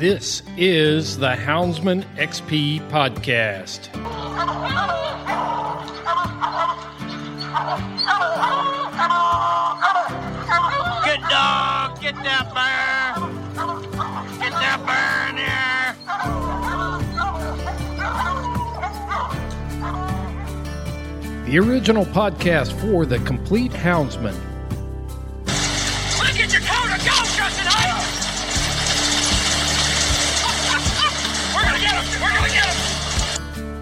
This is the Houndsman XP Podcast. Good dog, get that bear. Get that bear in here. The original podcast for the complete Houndsman.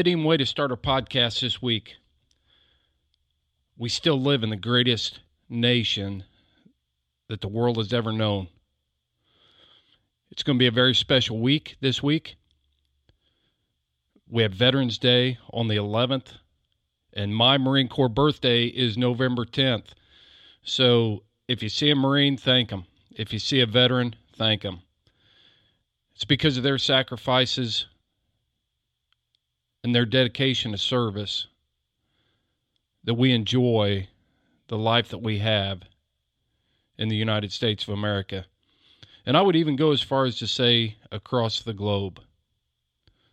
fitting way to start our podcast this week. We still live in the greatest nation that the world has ever known. It's going to be a very special week this week. We have Veterans Day on the 11th, and my Marine Corps birthday is November 10th. So if you see a Marine, thank them. If you see a veteran, thank them. It's because of their sacrifices and their dedication to service that we enjoy the life that we have in the United States of America. And I would even go as far as to say across the globe.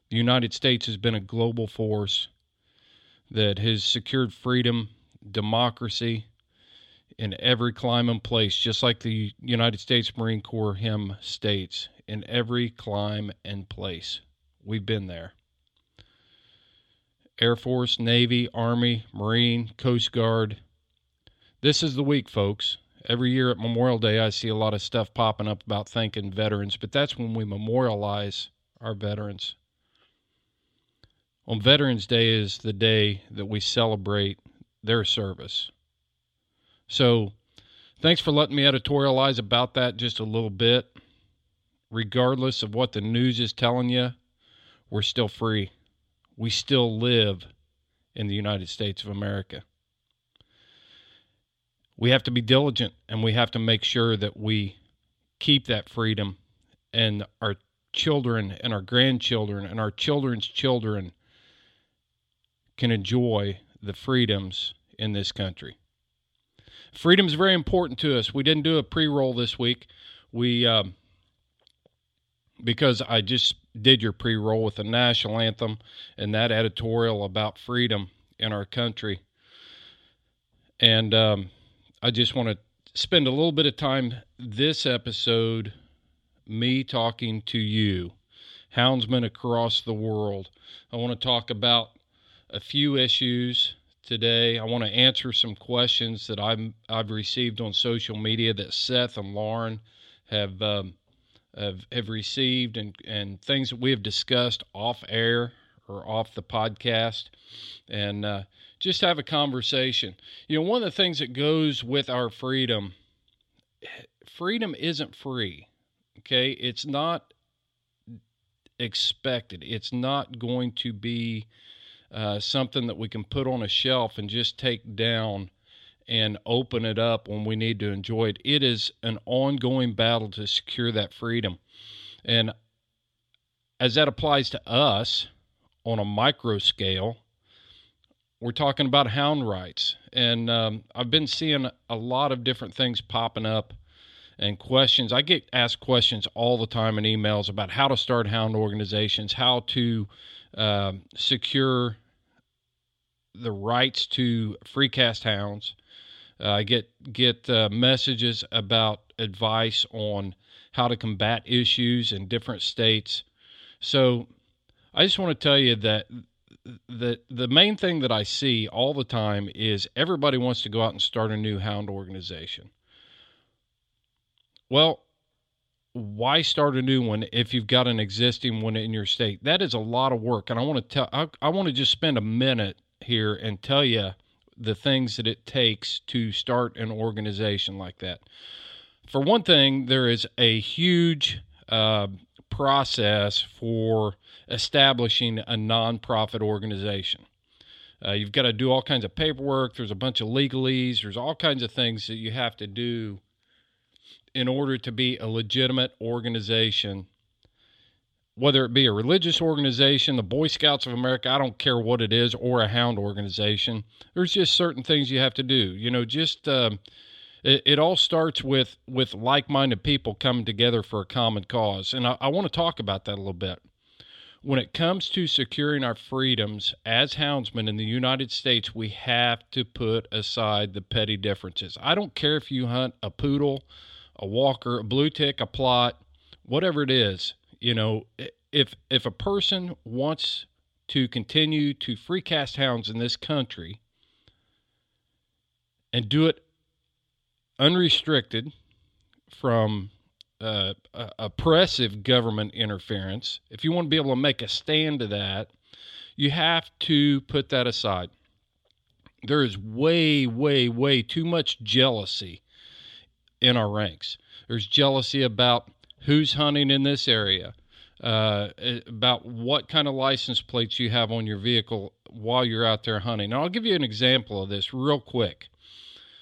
The United States has been a global force that has secured freedom, democracy in every clime and place, just like the United States Marine Corps hymn states in every clime and place. We've been there. Air Force, Navy, Army, Marine, Coast Guard. This is the week, folks. Every year at Memorial Day, I see a lot of stuff popping up about thanking veterans, but that's when we memorialize our veterans. On Veterans Day is the day that we celebrate their service. So, thanks for letting me editorialize about that just a little bit. Regardless of what the news is telling you, we're still free we still live in the United States of America. We have to be diligent and we have to make sure that we keep that freedom and our children and our grandchildren and our children's children can enjoy the freedoms in this country. Freedom is very important to us. We didn't do a pre roll this week. We, um, because I just did your pre roll with the national anthem and that editorial about freedom in our country. And um, I just want to spend a little bit of time this episode, me talking to you, houndsmen across the world. I want to talk about a few issues today. I want to answer some questions that I'm, I've received on social media that Seth and Lauren have. Um, have, have received and, and things that we have discussed off air or off the podcast and uh, just have a conversation. You know, one of the things that goes with our freedom, freedom isn't free. Okay. It's not expected. It's not going to be uh, something that we can put on a shelf and just take down and open it up when we need to enjoy it. It is an ongoing battle to secure that freedom. And as that applies to us on a micro scale, we're talking about hound rights. And um, I've been seeing a lot of different things popping up and questions. I get asked questions all the time in emails about how to start hound organizations, how to uh, secure the rights to free cast hounds, I get get uh, messages about advice on how to combat issues in different states. So I just want to tell you that the the main thing that I see all the time is everybody wants to go out and start a new hound organization. Well, why start a new one if you've got an existing one in your state? That is a lot of work, and I want to tell I, I want to just spend a minute here and tell you the things that it takes to start an organization like that. For one thing, there is a huge uh, process for establishing a nonprofit organization. Uh, you've got to do all kinds of paperwork. There's a bunch of legalese. There's all kinds of things that you have to do in order to be a legitimate organization whether it be a religious organization, the Boy Scouts of America, I don't care what it is, or a hound organization. There's just certain things you have to do. You know, just uh, it, it, all starts with with like-minded people coming together for a common cause, and I, I want to talk about that a little bit. When it comes to securing our freedoms as houndsmen in the United States, we have to put aside the petty differences. I don't care if you hunt a poodle, a walker, a blue tick, a Plott, whatever it is you know, if if a person wants to continue to free cast hounds in this country and do it unrestricted from uh, oppressive government interference, if you want to be able to make a stand to that, you have to put that aside. There is way, way, way too much jealousy in our ranks. There's jealousy about who's hunting in this area, uh, about what kind of license plates you have on your vehicle while you're out there hunting. Now, I'll give you an example of this real quick.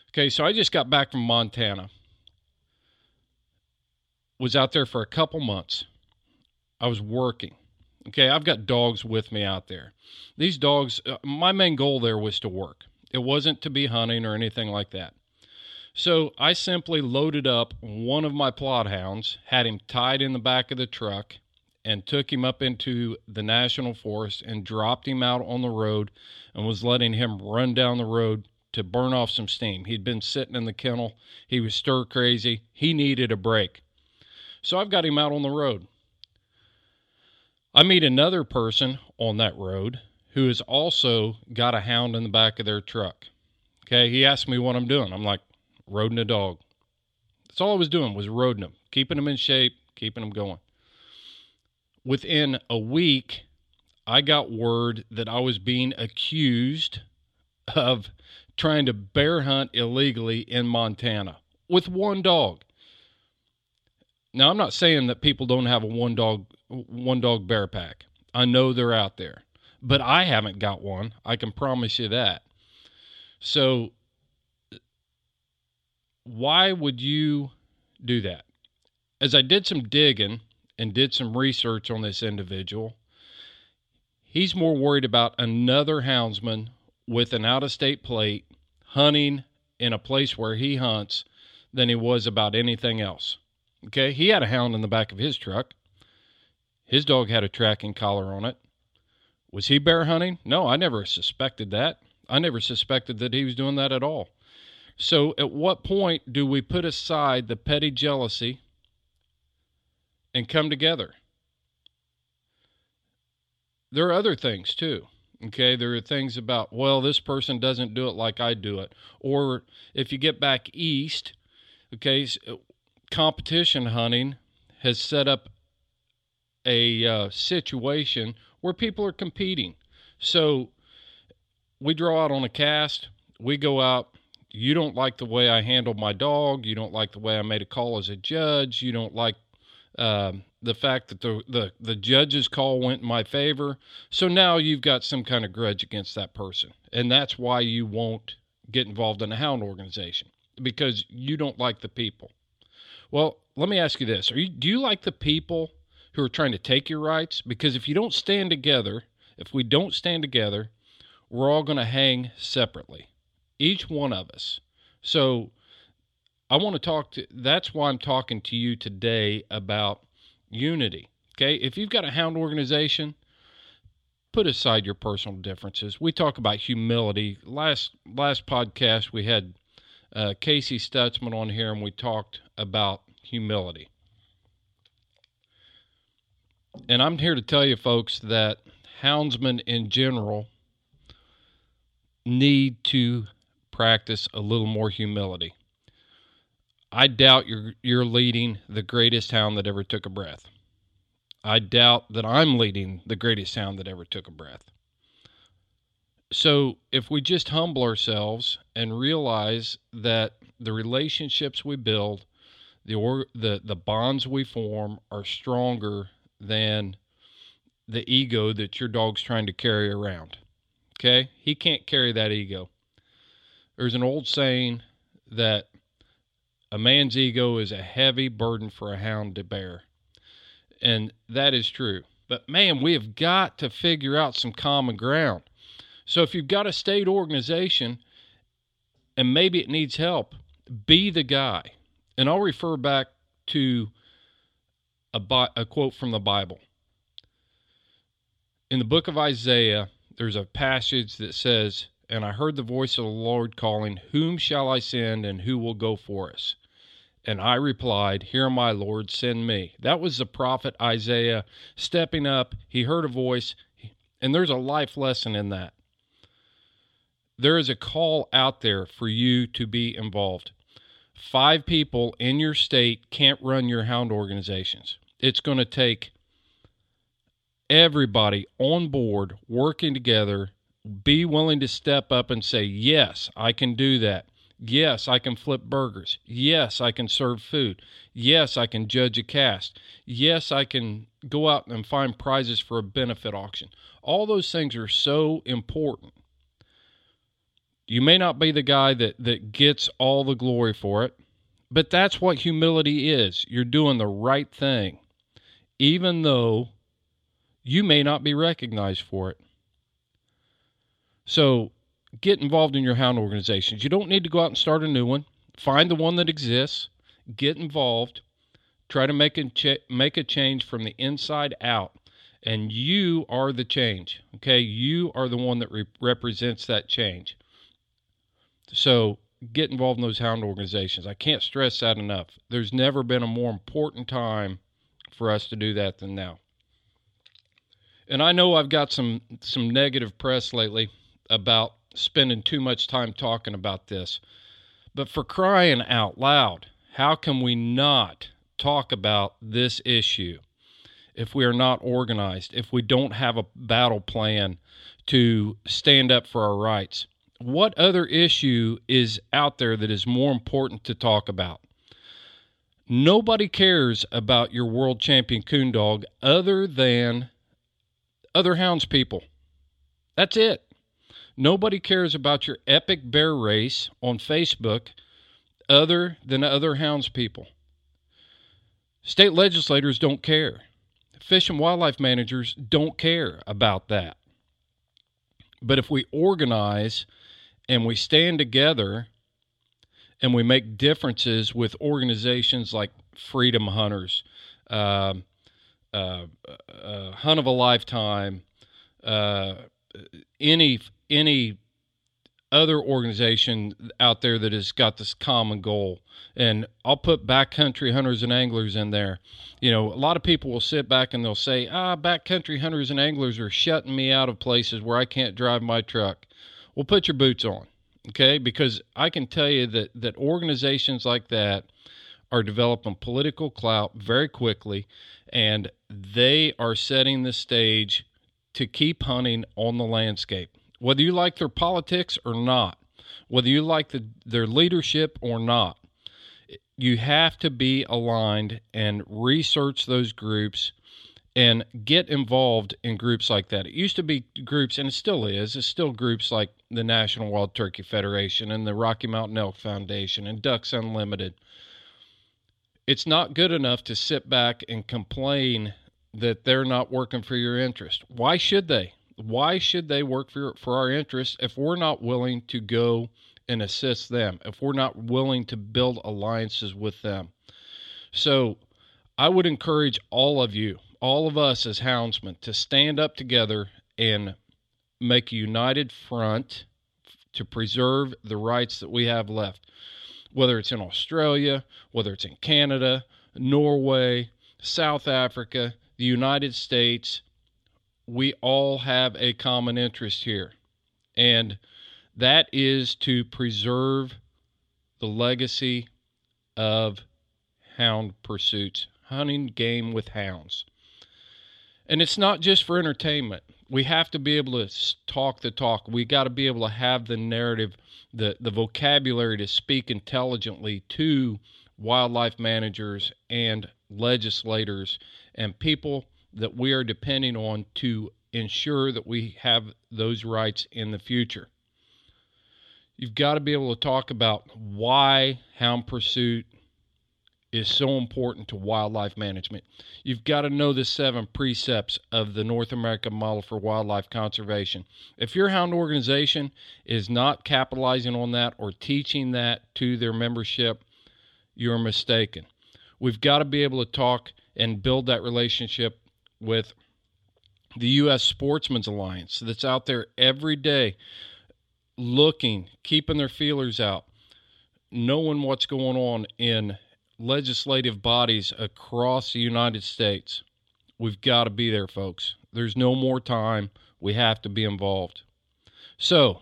Okay, so I just got back from Montana. Was out there for a couple months. I was working. Okay, I've got dogs with me out there. These dogs, uh, my main goal there was to work. It wasn't to be hunting or anything like that. So I simply loaded up one of my Plott hounds, had him tied in the back of the truck, and took him up into the national forest and dropped him out on the road and was letting him run down the road to burn off some steam. He'd been sitting in the kennel, he was stir crazy, he needed a break. So I've got him out on the road. I meet another person on that road who has also got a hound in the back of their truck. Okay, he asked me what I'm doing. I'm like, roading a dog. That's all I was doing was roading them, keeping them in shape, keeping them going. Within a week, I got word that I was being accused of trying to bear hunt illegally in Montana with one dog. Now, I'm not saying that people don't have a one dog one dog bear pack. I know they're out there, but I haven't got one. I can promise you that. So, why would you do that? As I did some digging and did some research on this individual, he's more worried about another houndsman with an out of state plate hunting in a place where he hunts than he was about anything else. Okay, he had a hound in the back of his truck. His dog had a tracking collar on it. Was he bear hunting? No, I never suspected that. I never suspected that he was doing that at all. So, at what point do we put aside the petty jealousy and come together? There are other things too. Okay, there are things about, well, this person doesn't do it like I do it. Or if you get back east, okay, competition hunting has set up a uh, situation where people are competing. So we draw out on a cast, we go out. You don't like the way I handled my dog. You don't like the way I made a call as a judge. You don't like um, the fact that the, the the judge's call went in my favor. So now you've got some kind of grudge against that person, and that's why you won't get involved in a hound organization because you don't like the people. Well, let me ask you this: Are you do you like the people who are trying to take your rights? Because if you don't stand together, if we don't stand together, we're all going to hang separately, each one of us. So I want to talk to that's why I'm talking to you today about unity. Okay? If you've got a hound organization, put aside your personal differences. We talk about humility. Last last podcast we had uh, Casey Stutzman on here and we talked about humility. And I'm here to tell you folks that houndsmen in general need to practice a little more humility. I doubt you're you're leading the greatest hound that ever took a breath. I doubt that I'm leading the greatest hound that ever took a breath. So if we just humble ourselves and realize that the relationships we build, the or, the the bonds we form are stronger than the ego that your dog's trying to carry around. Okay? He can't carry that ego. There's an old saying that a man's ego is a heavy burden for a hound to bear. And that is true. But man, we have got to figure out some common ground. So if you've got a state organization and maybe it needs help, be the guy. And I'll refer back to a, a quote from the Bible. In the book of Isaiah, there's a passage that says, and I heard the voice of the Lord calling, Whom shall I send, and who will go for us? And I replied, Here, my Lord, send me. That was the prophet Isaiah stepping up. He heard a voice, and there's a life lesson in that. There is a call out there for you to be involved. Five people in your state can't run your hound organizations. It's going to take everybody on board working together be willing to step up and say, Yes, I can do that. Yes, I can flip burgers. Yes, I can serve food. Yes, I can judge a cast. Yes, I can go out and find prizes for a benefit auction. All those things are so important. You may not be the guy that, that gets all the glory for it, but that's what humility is. You're doing the right thing, even though you may not be recognized for it. So get involved in your hound organizations. You don't need to go out and start a new one. Find the one that exists, get involved, try to make a make a change from the inside out. And you are the change. Okay? You are the one that re- represents that change. So get involved in those hound organizations. I can't stress that enough. There's never been a more important time for us to do that than now. And I know I've got some some negative press lately about spending too much time talking about this. But for crying out loud, how can we not talk about this issue if we are not organized, if we don't have a battle plan to stand up for our rights? What other issue is out there that is more important to talk about? Nobody cares about your world champion coon dog other than other hounds people. That's it. Nobody cares about your epic bear race on Facebook other than other hounds people. State legislators don't care. Fish and wildlife managers don't care about that. But if we organize and we stand together and we make differences with organizations like Freedom Hunters, uh, uh, uh, Hunt of a Lifetime, uh, any any other organization out there that has got this common goal. And I'll put backcountry hunters and anglers in there. You know, a lot of people will sit back and they'll say, ah, backcountry hunters and anglers are shutting me out of places where I can't drive my truck. Well, put your boots on, okay? Because I can tell you that, that organizations like that are developing political clout very quickly, and they are setting the stage to keep hunting on the landscape whether you like their politics or not, whether you like the, their leadership or not, you have to be aligned and research those groups and get involved in groups like that. It used to be groups, and it still is, it's still groups like the National Wild Turkey Federation and the Rocky Mountain Elk Foundation and Ducks Unlimited. It's not good enough to sit back and complain that they're not working for your interest. Why should they? Why should they work for for our interests if we're not willing to go and assist them if we're not willing to build alliances with them? So i would encourage all of you all of us as houndsmen to stand up together and make a united front to preserve the rights that we have left whether it's in australia whether it's in canada norway south africa the united states we all have a common interest here, and that is to preserve the legacy of hound pursuits, hunting game with hounds. And it's not just for entertainment. We have to be able to talk the talk. We got to be able to have the narrative, the, the vocabulary to speak intelligently to wildlife managers and legislators and people that we are depending on to ensure that we have those rights in the future. You've got to be able to talk about why hound pursuit is so important to wildlife management. You've got to know the seven precepts of the North American model for wildlife conservation. If your hound organization is not capitalizing on that or teaching that to their membership, you're mistaken. We've got to be able to talk and build that relationship with the U.S. Sportsman's Alliance that's out there every day looking, keeping their feelers out, knowing what's going on in legislative bodies across the United States. We've got to be there, folks. There's no more time. We have to be involved. So,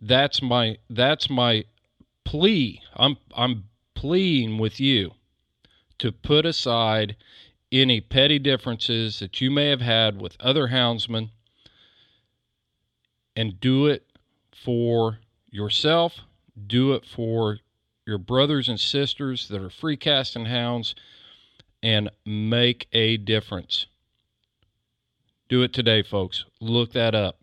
that's my that's my plea. I'm I'm pleading with you to put aside any petty differences that you may have had with other houndsmen and do it for yourself, do it for your brothers and sisters that are free casting hounds, and make a difference. Do it today, folks. Look that up.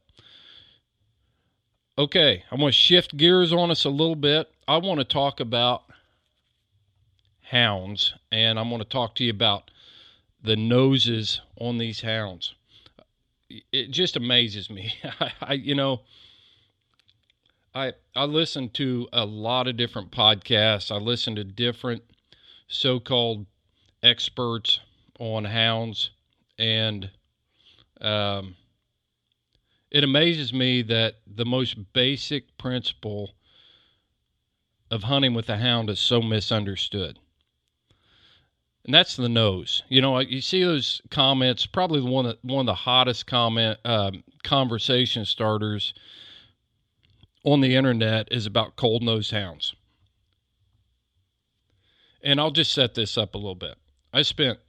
Okay, I'm going to shift gears on us a little bit. I want to talk about hounds, and I'm going to talk to you about the noses on these hounds. it just amazes me. I, you know, I I listen to a lot of different podcasts. I listen to different so-called experts on hounds, and um, it amazes me that the most basic principle of hunting with a hound is so misunderstood. And that's the nose. You know, you see those comments. Probably one of one of the hottest comment um, conversation starters on the internet is about cold nose hounds. And I'll just set this up a little bit. I spent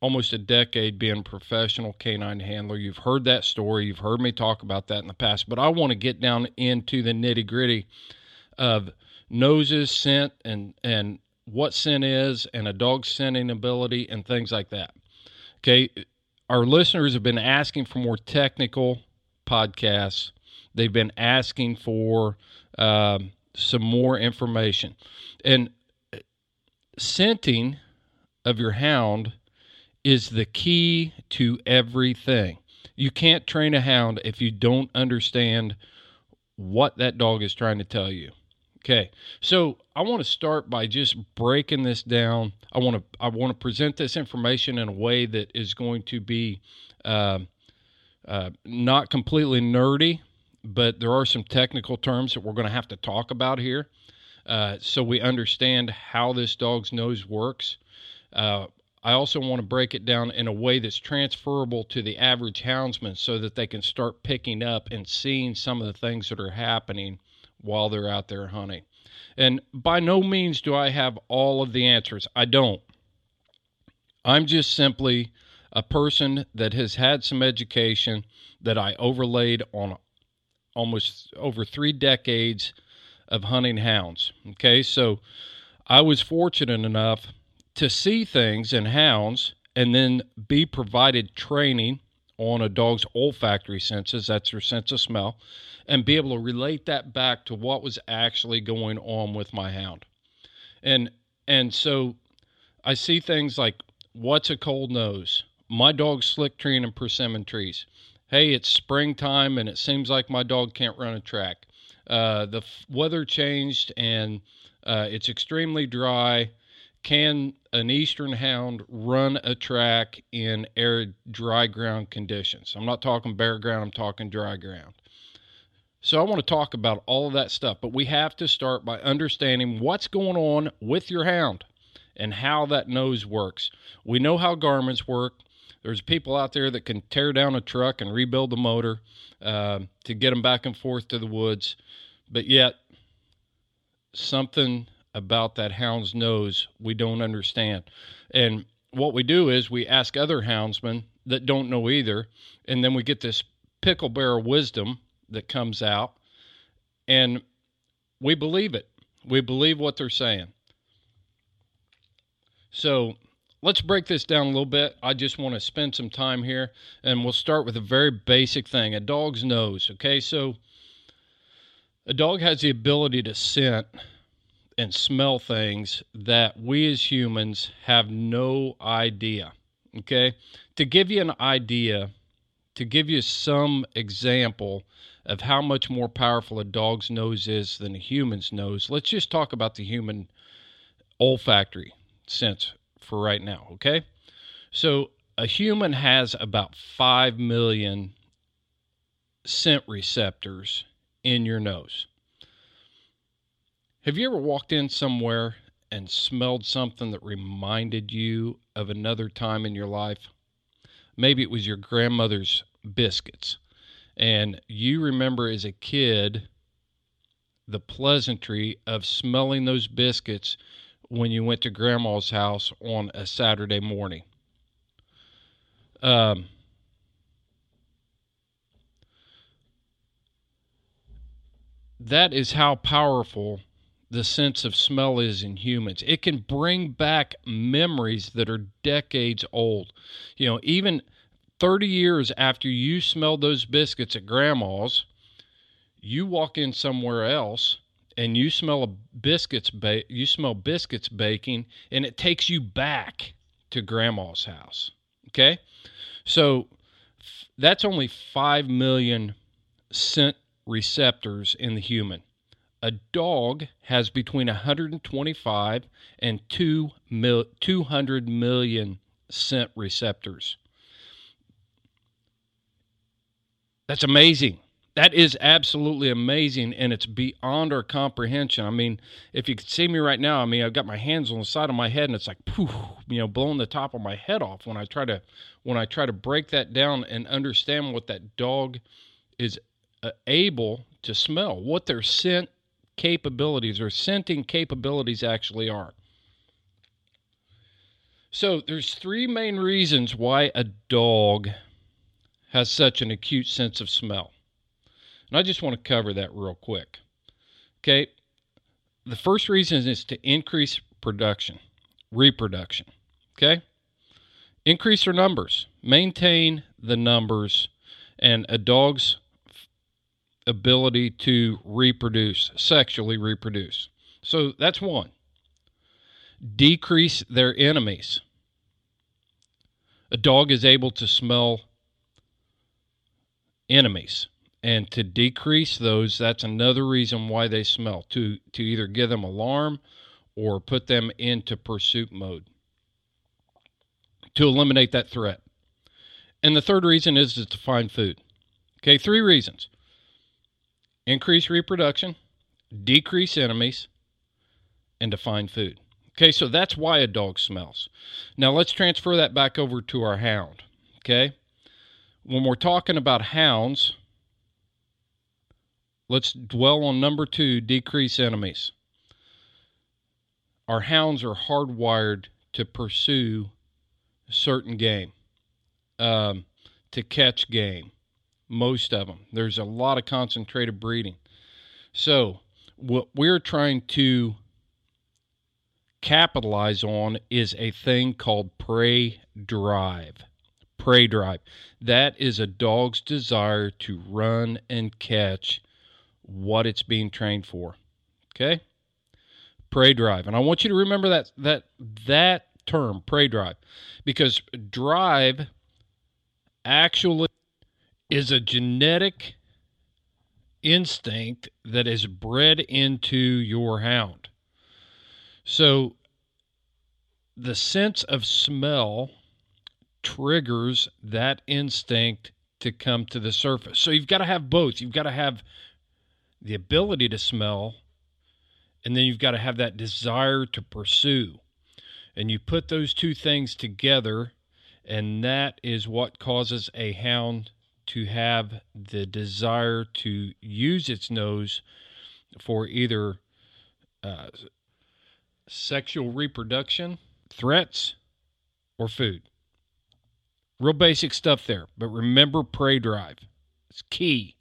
almost a decade being a professional canine handler. You've heard that story. You've heard me talk about that in the past, but I want to get down into the nitty gritty of noses, scent, and and what scent is, and a dog's scenting ability, and things like that. Okay, our listeners have been asking for more technical podcasts. They've been asking for um, some more information, and scenting of your hound is the key to everything. You can't train a hound if you don't understand what that dog is trying to tell you. Okay, so I want to start by just breaking this down. I want to I want to present this information in a way that is going to be uh, uh, not completely nerdy, but there are some technical terms that we're going to have to talk about here, uh, so we understand how this dog's nose works. Uh, I also want to break it down in a way that's transferable to the average houndsman, so that they can start picking up and seeing some of the things that are happening while they're out there hunting. And by no means do I have all of the answers. I don't. I'm just simply a person that has had some education that I overlaid on almost over three decades of hunting hounds. Okay, so I was fortunate enough to see things in hounds and then be provided training on a dog's olfactory senses, that's their sense of smell, and be able to relate that back to what was actually going on with my hound. And and so I see things like what's a cold nose? My dog's slick treeing and persimmon trees. Hey, it's springtime and it seems like my dog can't run a track. Uh, the f- weather changed and uh, it's extremely dry. Can an eastern hound run a track in arid, dry ground conditions? I'm not talking bare ground, I'm talking dry ground. So I want to talk about all of that stuff, but we have to start by understanding what's going on with your hound and how that nose works. We know how garments work. There's people out there that can tear down a truck and rebuild the motor uh, to get them back and forth to the woods, but yet something about that hound's nose we don't understand. And what we do is we ask other houndsmen that don't know either, and then we get this pickle bear wisdom that comes out, and we believe it. We believe what they're saying. So let's break this down a little bit. I just want to spend some time here, and we'll start with a very basic thing a dog's nose. Okay, so a dog has the ability to scent and smell things that we as humans have no idea. Okay, to give you an idea, to give you some example of how much more powerful a dog's nose is than a human's nose, let's just talk about the human olfactory sense for right now, okay? So, a human has about 5 million scent receptors in your nose. Have you ever walked in somewhere and smelled something that reminded you of another time in your life? Maybe it was your grandmother's biscuits and you remember as a kid the pleasantry of smelling those biscuits when you went to grandma's house on a Saturday morning. Um, that is how powerful the sense of smell is in humans. It can bring back memories that are decades old. You know, even 30 years after you smelled those biscuits at grandma's, you walk in somewhere else and you smell a biscuits ba- you smell biscuits baking and it takes you back to grandma's house. Okay? So that's only 5 million scent receptors in the human. A dog has between 125 and 2 mil, 200 million scent receptors. That's amazing. That is absolutely amazing, and it's beyond our comprehension. I mean, if you could see me right now, I mean, I've got my hands on the side of my head, and it's like poof, you know, blowing the top of my head off when I try to when I try to break that down and understand what that dog is uh, able to smell, what their scent capabilities or scenting capabilities actually are. So there's three main reasons why a dog has such an acute sense of smell. And I just want to cover that real quick. Okay. The first reason is to increase production, reproduction. Okay. Increase their numbers, maintain the numbers, and a dog's ability to reproduce, sexually reproduce. So that's one. Decrease their enemies. A dog is able to smell enemies and to decrease those that's another reason why they smell to to either give them alarm or put them into pursuit mode to eliminate that threat and the third reason is, is to find food okay three reasons increase reproduction decrease enemies and to find food. Okay so that's why a dog smells. Now let's transfer that back over to our hound okay? When we're talking about hounds, let's dwell on number two decrease enemies. Our hounds are hardwired to pursue certain game, um, to catch game, most of them. There's a lot of concentrated breeding. So, what we're trying to capitalize on is a thing called prey drive prey drive. That is a dog's desire to run and catch what it's being trained for. Okay? Prey drive. And I want you to remember that that that term, prey drive, because drive actually is a genetic instinct that is bred into your hound. So the sense of smell triggers that instinct to come to the surface. So you've got to have both. You've got to have the ability to smell, and then you've got to have that desire to pursue. And you put those two things together, and that is what causes a hound to have the desire to use its nose for either uh, sexual reproduction, threats, or food. Real basic stuff there. But remember prey drive. It's key.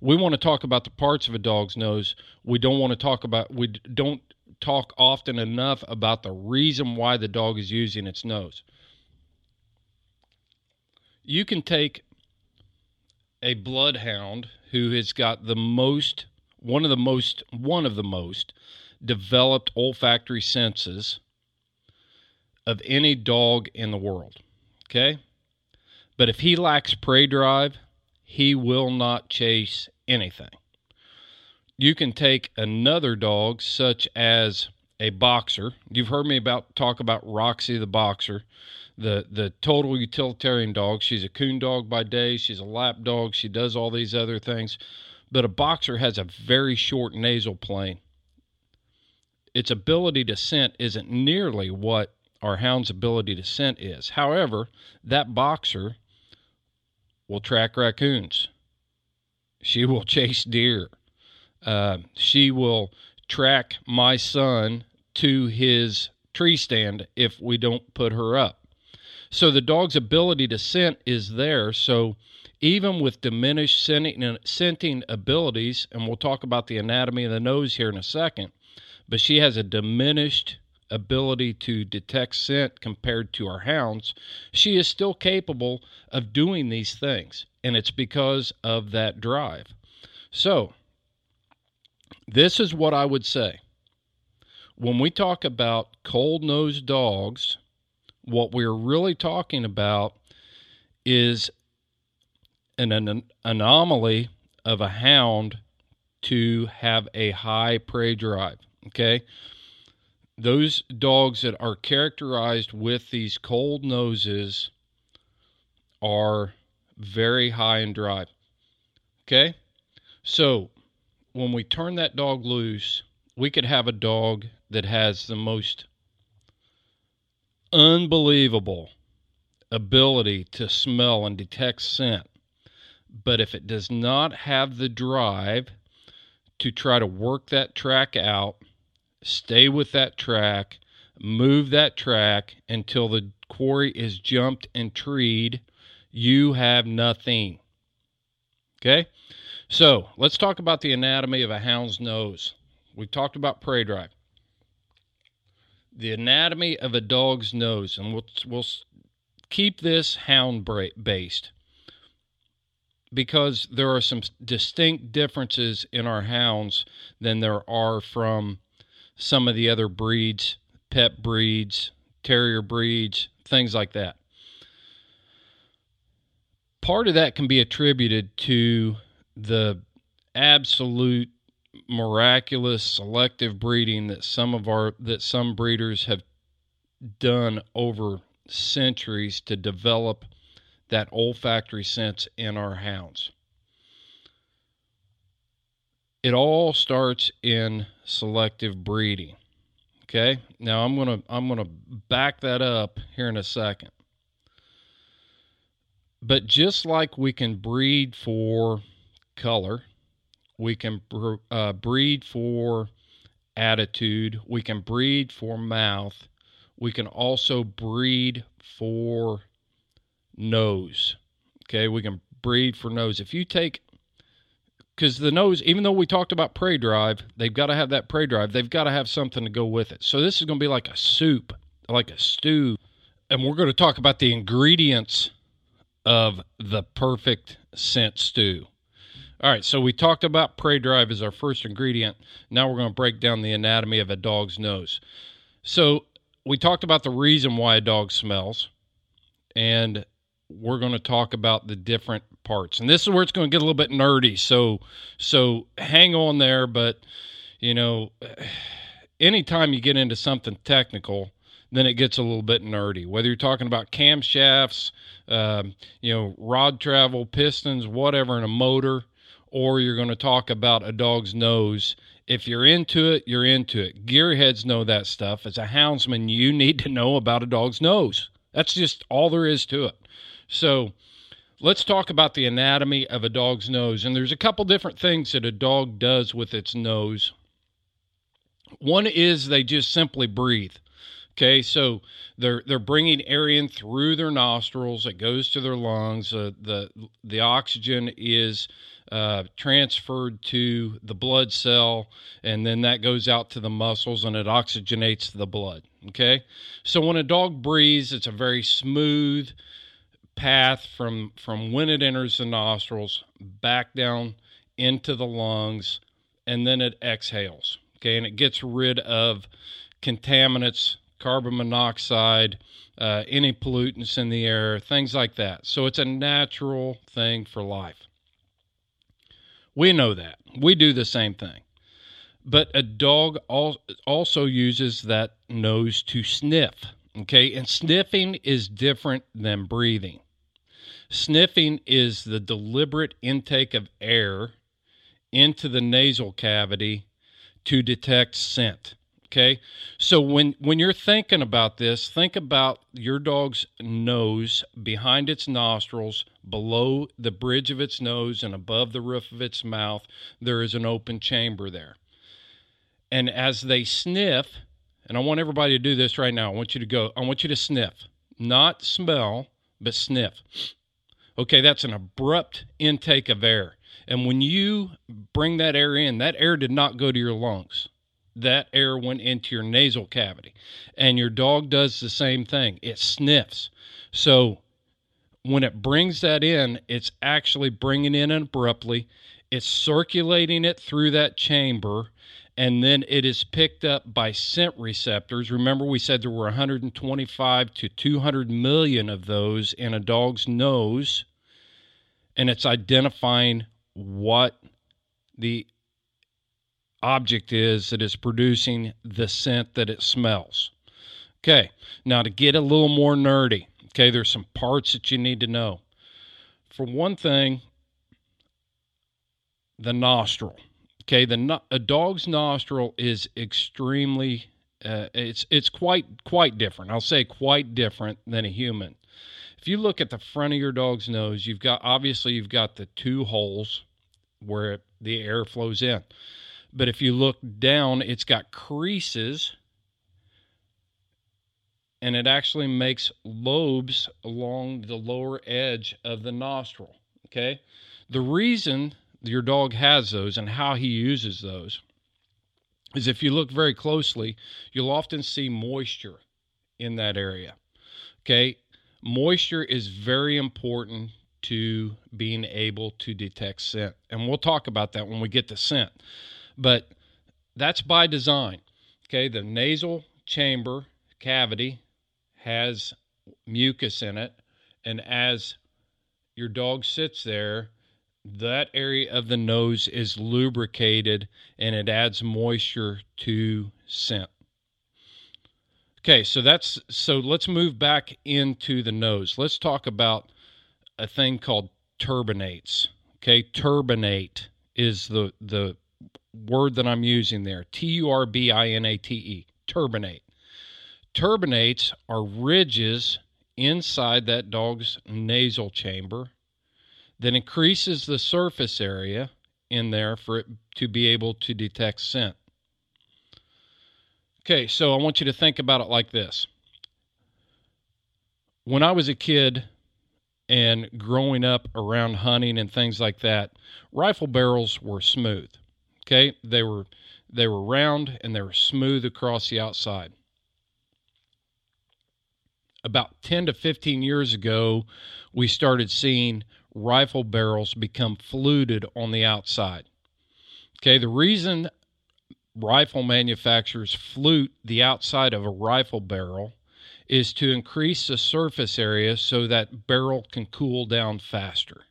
We want to talk about the parts of a dog's nose. We don't want to talk about we don't talk often enough about the reason why the dog is using its nose. You can take a bloodhound who has got the most one of the most one of the most developed olfactory senses of any dog in the world. Okay? But if he lacks prey drive, he will not chase anything. You can take another dog, such as a boxer. You've heard me about talk about Roxy the boxer, the the total utilitarian dog. She's a coon dog by day. She's a lap dog. She does all these other things, but a boxer has a very short nasal plane. Its ability to scent isn't nearly what our hound's ability to scent is. However, that boxer will track raccoons. She will chase deer. Uh, she will track my son to his tree stand if we don't put her up. So the dog's ability to scent is there. So even with diminished scenting, scenting abilities, and we'll talk about the anatomy of the nose here in a second, but she has a diminished ability to detect scent compared to our hounds, she is still capable of doing these things. And it's because of that drive. So, this is what I would say. When we talk about cold nosed dogs, what we're really talking about is an, an anomaly of a hound to have a high prey drive. Okay. Those dogs that are characterized with these cold noses are very high in drive. Okay. So when we turn that dog loose, we could have a dog that has the most unbelievable ability to smell and detect scent. But if it does not have the drive to try to work that track out, stay with that track, move that track until the quarry is jumped and treed, you have nothing. Okay? So let's talk about the anatomy of a hound's nose. We talked about prey drive. The anatomy of a dog's nose, and we'll, we'll keep this hound based because there are some distinct differences in our hounds than there are from some of the other breeds, pet breeds, terrier breeds, things like that. Part of that can be attributed to the absolute miraculous selective breeding that some of our that some breeders have done over centuries to develop that olfactory sense in our hounds. It all starts in selective breeding. Okay? Now I'm going to I'm going to back that up here in a second. But just like we can breed for color, we can uh, breed for attitude, we can breed for mouth, we can also breed for nose. Okay, we can breed for nose. If you take because the nose, even though we talked about prey drive, they've got to have that prey drive. They've got to have something to go with it. So this is going to be like a soup, like a stew. And we're going to talk about the ingredients of the perfect scent stew. All right, so we talked about prey drive as our first ingredient. Now we're going to break down the anatomy of a dog's nose. So we talked about the reason why a dog smells, and we're going to talk about the different parts. And this is where it's going to get a little bit nerdy. So so hang on there, but you know, anytime you get into something technical, then it gets a little bit nerdy. Whether you're talking about camshafts, um, you know, rod travel, pistons, whatever in a motor, or you're going to talk about a dog's nose. If you're into it, you're into it. Gearheads know that stuff. As a houndsman, you need to know about a dog's nose. That's just all there is to it. So let's talk about the anatomy of a dog's nose. And there's a couple different things that a dog does with its nose. One is they just simply breathe. Okay, so they're they're bringing air in through their nostrils. It goes to their lungs. Uh, the the oxygen is uh, transferred to the blood cell, and then that goes out to the muscles and it oxygenates the blood. Okay, so when a dog breathes, it's a very smooth, path from from when it enters the nostrils back down into the lungs and then it exhales okay? And it gets rid of contaminants carbon monoxide uh, any pollutants in the air things like that. So it's a natural thing for life we know that. We do the same thing. But a dog also uses that nose to sniff okay? And sniffing is different than breathing. Sniffing is the deliberate intake of air into the nasal cavity to detect scent. Okay. So when when you're thinking about this, think about your dog's nose behind its nostrils, below the bridge of its nose and above the roof of its mouth, there is an open chamber there. And as they sniff, and I want everybody to do this right now. I want you to go, I want you to sniff, not smell, but sniff. Okay, that's an abrupt intake of air. And when you bring that air in, that air did not go to your lungs. That air went into your nasal cavity. And your dog does the same thing. It sniffs. So when it brings that in, it's actually bringing in abruptly. It's circulating it through that chamber and then it is picked up by scent receptors. Remember, we said there were 125 to 200 million of those in a dog's nose, and it's identifying what the object is that is producing the scent that it smells. Okay, now to get a little more nerdy, okay, there's some parts that you need to know. For one thing, the nostril. Okay, the a dog's nostril is extremely uh, it's it's quite quite different. I'll say quite different than a human. If you look at the front of your dog's nose, you've got obviously you've got the two holes where the air flows in. But if you look down, it's got creases and it actually makes lobes along the lower edge of the nostril. Okay. The reason your dog has those and how he uses those is if you look very closely, you'll often see moisture in that area. Okay. Moisture is very important to being able to detect scent. And we'll talk about that when we get to scent. But that's by design. Okay. The nasal chamber cavity has mucus in it. And as your dog sits there, that area of the nose is lubricated and it adds moisture to scent. Okay, so that's so let's move back into the nose. Let's talk about a thing called turbinates. Okay, turbinate is the the word that I'm using there. T U R B I N A T E. Turbinate. Turbinates are ridges inside that dog's nasal chamber that increases the surface area in there for it to be able to detect scent. Okay, so I want you to think about it like this. When I was a kid and growing up around hunting and things like that, rifle barrels were smooth. Okay? They were they were round and they were smooth across the outside. About 10 to 15 years ago, we started seeing rifle barrels become fluted on the outside. Okay, the reason rifle manufacturers flute the outside of a rifle barrel is to increase the surface area so that barrel can cool down faster.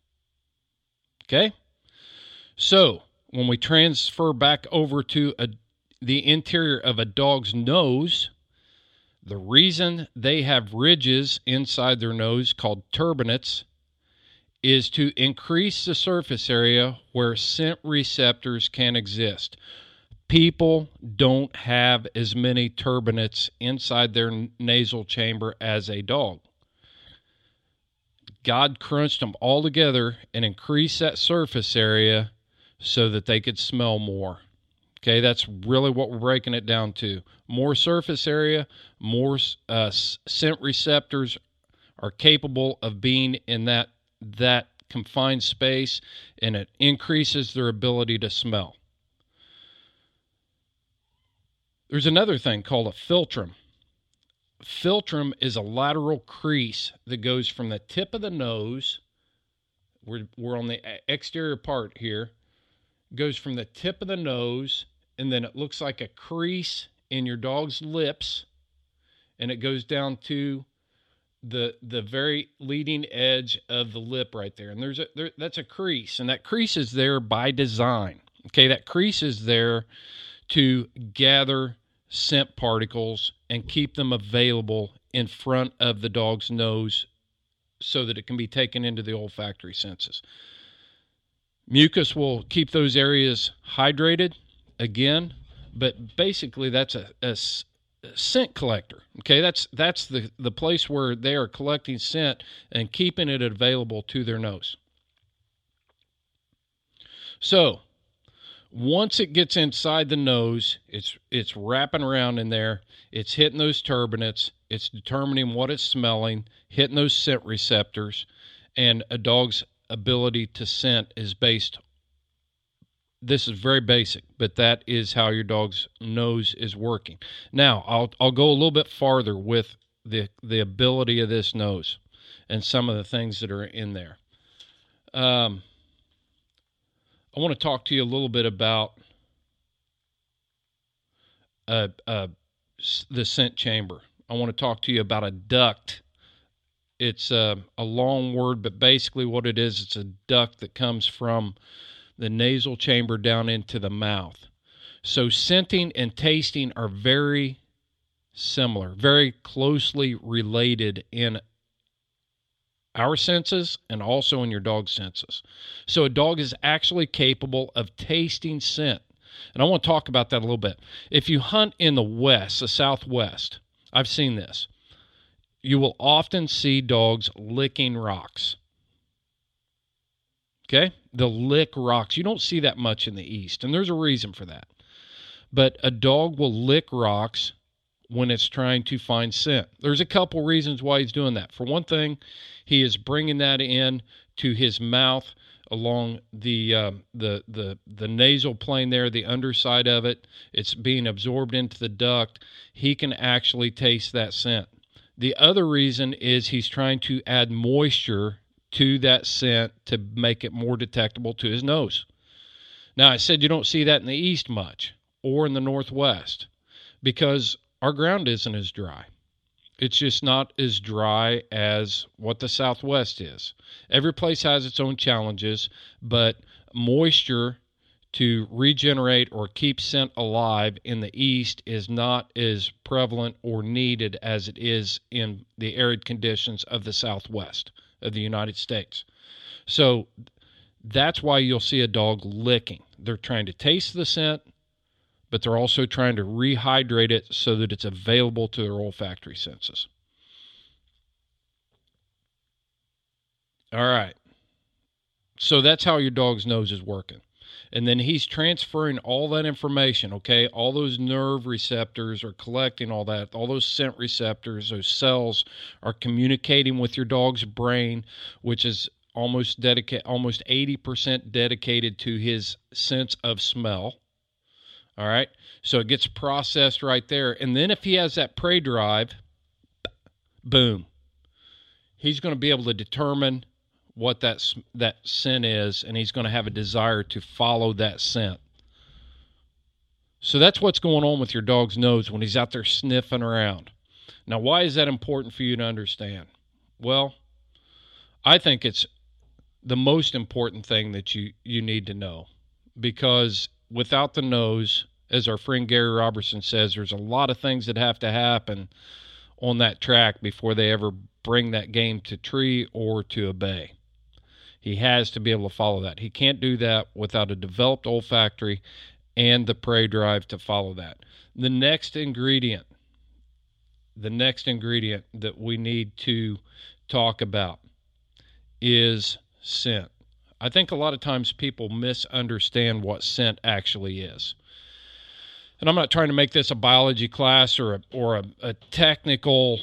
Okay? So, when we transfer back over to a, the interior of a dog's nose, the reason they have ridges inside their nose called turbinates is to increase the surface area where scent receptors can exist. People don't have as many turbinates inside their nasal chamber as a dog. God crunched them all together and increased that surface area so that they could smell more. Okay, that's really what we're breaking it down to. More surface area, more uh, scent receptors are capable of being in that that confined space and it increases their ability to smell. There's another thing called a philtrum. Philtrum is a lateral crease that goes from the tip of the nose, we're, we're on the exterior part here, goes from the tip of the nose, and then it looks like a crease in your dog's lips, and it goes down to the the very leading edge of the lip right there. And there's a there, that's a crease and that crease is there by design okay? That crease is there to gather scent particles and keep them available in front of the dog's nose so that it can be taken into the olfactory senses mucus will keep those areas hydrated again but basically that's a, a scent collector. Okay, that's that's the the place where they are collecting scent and keeping it available to their nose. So, once it gets inside the nose, it's it's wrapping around in there. It's hitting those turbinates. It's determining what it's smelling, hitting those scent receptors, and a dog's ability to scent is based this is very basic, but that is how your dog's nose is working. Now, I'll I'll go a little bit farther with the the ability of this nose and some of the things that are in there. Um, I want to talk to you a little bit about uh, uh, the scent chamber. I want to talk to you about a duct it's a, a long word, but basically what it is, it's a duct that comes from the nasal chamber down into the mouth. So scenting and tasting are very similar, very closely related in our senses and also in your dog's senses. So a dog is actually capable of tasting scent. And I want to talk about that a little bit. If you hunt in the west, the southwest, I've seen this. You will often see dogs licking rocks. Okay? They'll lick rocks. You don't see that much in the east, and there's a reason for that. But a dog will lick rocks when it's trying to find scent. There's a couple reasons why he's doing that. For one thing, he is bringing that in to his mouth along the uh, the the the nasal plane there, the underside of it. It's being absorbed into the duct. He can actually taste that scent. The other reason is he's trying to add moisture to that scent to make it more detectable to his nose. Now, I said you don't see that in the east much or in the northwest because our ground isn't as dry. It's just not as dry as what the Southwest is. Every place has its own challenges, but moisture to regenerate or keep scent alive in the East is not as prevalent or needed as it is in the arid conditions of the Southwest of the United States. So that's why you'll see a dog licking. They're trying to taste the scent but they're also trying to rehydrate it so that it's available to their olfactory senses. All right. So that's how your dog's nose is working. And then he's transferring all that information, okay? All those nerve receptors are collecting all that. All those scent receptors, those cells are communicating with your dog's brain, which is almost dedicate almost 80% dedicated to his sense of smell all right. So it gets processed right there. And then if he has that prey drive, boom, he's going to be able to determine what that, that scent is, and he's going to have a desire to follow that scent. So that's what's going on with your dog's nose when he's out there sniffing around. Now, why is that important for you to understand? Well, I think it's the most important thing that you, you need to know because without the nose, as our friend Gary Robertson says, there's a lot of things that have to happen on that track before they ever bring that game to tree or to a bay. He has to be able to follow that. He can't do that without a developed olfactory and the prey drive to follow that. The next ingredient, the next ingredient that we need to talk about is scent. I think a lot of times people misunderstand what scent actually is. And I'm not trying to make this a biology class or a, or a, a technical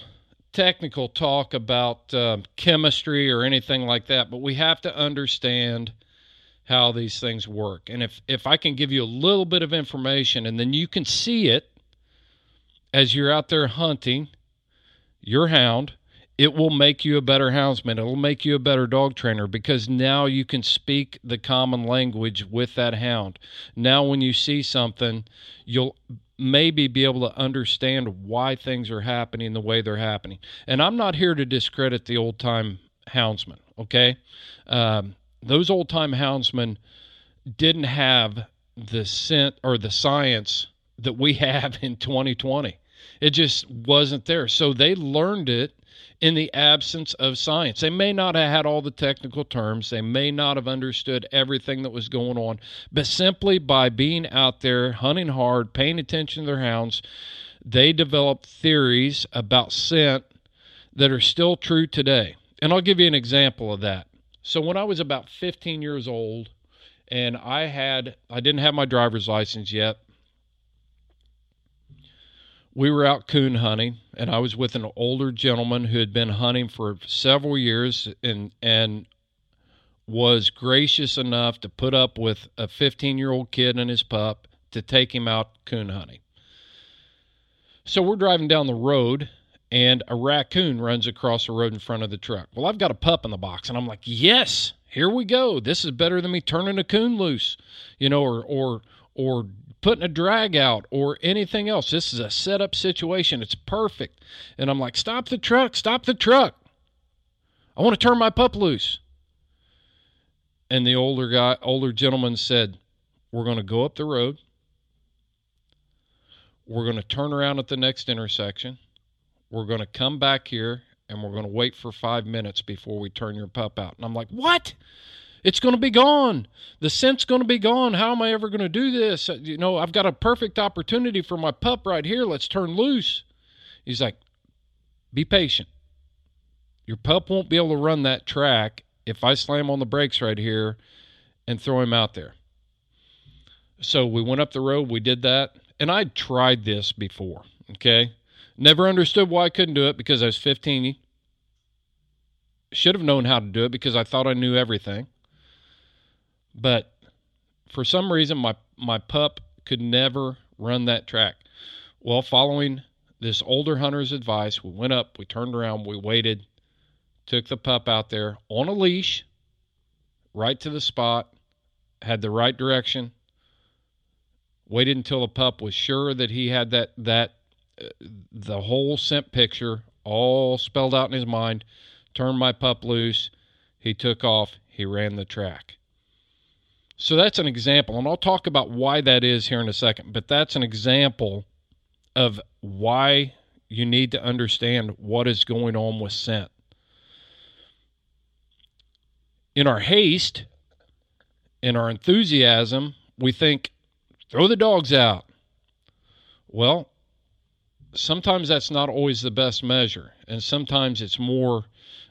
technical talk about uh, chemistry or anything like that, but we have to understand how these things work. And if if I can give you a little bit of information and then you can see it as you're out there hunting your hound it will make you a better houndsman. It'll make you a better dog trainer because now you can speak the common language with that hound. Now, when you see something, you'll maybe be able to understand why things are happening the way they're happening. And I'm not here to discredit the old time houndsmen, okay? Um, those old time houndsmen didn't have the scent or the science that we have in 2020. It just wasn't there. So they learned it in the absence of science. They may not have had all the technical terms, they may not have understood everything that was going on, but simply by being out there hunting hard, paying attention to their hounds, they developed theories about scent that are still true today. And I'll give you an example of that. So when I was about 15 years old and I had I didn't have my driver's license yet, we were out coon hunting and I was with an older gentleman who had been hunting for several years and and was gracious enough to put up with a 15 year old kid and his pup to take him out coon hunting. So we're driving down the road and a raccoon runs across the road in front of the truck. Well, I've got a pup in the box and I'm like, "Yes, here we go. This is better than me turning a coon loose." You know, or or or putting a drag out or anything else. This is a setup situation. It's perfect. And I'm like, stop the truck, stop the truck. I want to turn my pup loose. And the older guy, older gentleman said, We're going to go up the road. We're going to turn around at the next intersection. We're going to come back here and we're going to wait for five minutes before we turn your pup out. And I'm like, What? It's going to be gone. The scent's going to be gone. How am I ever going to do this? Uh, You know, I've got a perfect opportunity for my pup right here. Let's turn loose. He's like, Be patient. Your pup won't be able to run that track if I slam on the brakes right here and throw him out there. So we went up the road, we did that, and I'd tried this before, okay? Never understood why I couldn't do it because I was 15. Should have known how to do it because I thought I knew everything. But for some reason my my pup could never run that track. Well, following this older hunter's advice, we went up, we turned around, we waited, took the pup out there on a leash, right to the spot, had the right direction, waited until the pup was sure that he had that that uh, the whole scent picture all spelled out in his mind, turned my pup loose, he took off, he ran the track. So that's an example, and I'll talk about why that is here in a second, but that's an example of why you need to understand what is going on with scent. In our haste, in our enthusiasm, we think, throw the dogs out. Well, sometimes that's not always the best measure, and sometimes it's more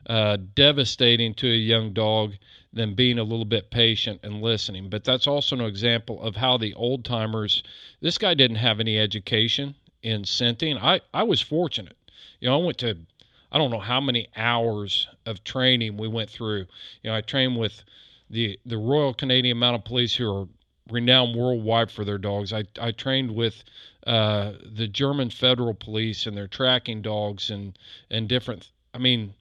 uh, devastating to a young dog than being a little bit patient and listening. But that's also an example of how the old timers. This guy didn't have any education in scenting. I I was fortunate. You know, I went to I don't know how many hours of training we went through. You know, I trained with the the Royal Canadian Mounted Police who are renowned worldwide for their dogs. I I trained with uh, the German Federal Police and their tracking dogs and and different. I mean,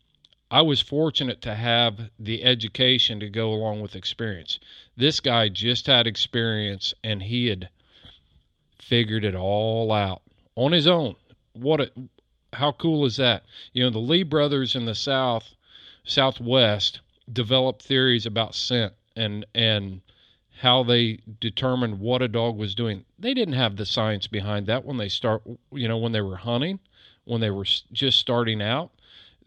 I was fortunate to have the education to go along with experience. This guy just had experience and he had figured it all out on his own. What a how cool is that? You know, the Lee brothers in the South Southwest developed theories about scent and and how they determined what a dog was doing. They didn't have the science behind that when they start, you know, when they were hunting, when they were just starting out.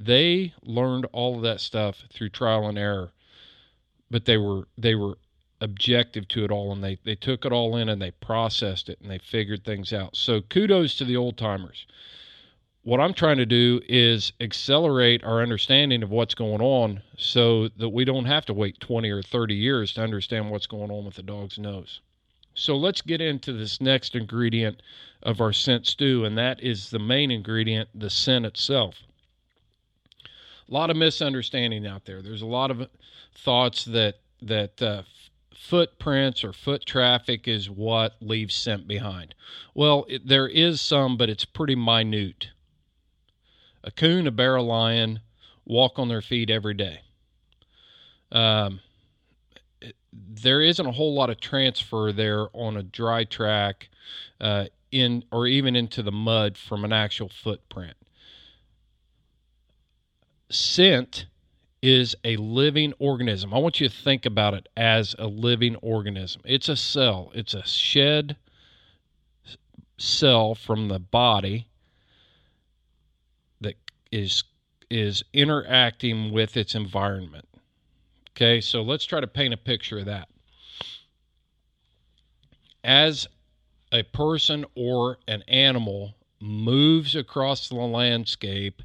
They learned all of that stuff through trial and error. But they were they were objective to it all and they they took it all in and they processed it and they figured things out. So kudos to the old timers what I'm trying to do is accelerate our understanding of what's going on so that we don't have to wait 20 or 30 years to understand what's going on with the dog's nose. So let's get into this next ingredient of our scent stew, and that is the main ingredient, the scent itself. A lot of misunderstanding out there. There's a lot of thoughts that that uh, footprints or foot traffic is what leaves scent behind. Well, it, there is some, but it's pretty minute a coon, a bear, a lion walk on their feet every day. Um, there isn't a whole lot of transfer there on a dry track, uh, in or even into the mud from an actual footprint. Scent is a living organism. I want you to think about it as a living organism. It's a cell. It's a shed cell from the body that is is interacting with its environment. Okay, so let's try to paint a picture of that. As a person or an animal moves across the landscape,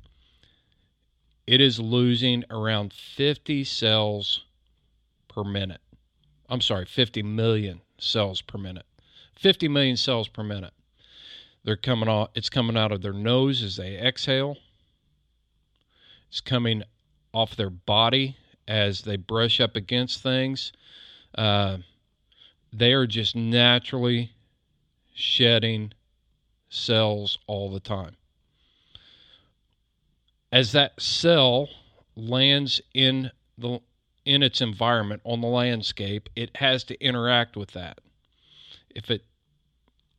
it is losing around 50 cells per minute. I'm sorry, 50 million cells per minute. 50 million cells per minute. They're coming off it's coming out of their nose as they exhale. It's coming off their body as they brush up against things. Uh, they are just naturally shedding cells all the time. As that cell lands in the in its environment on the landscape, it has to interact with that. If it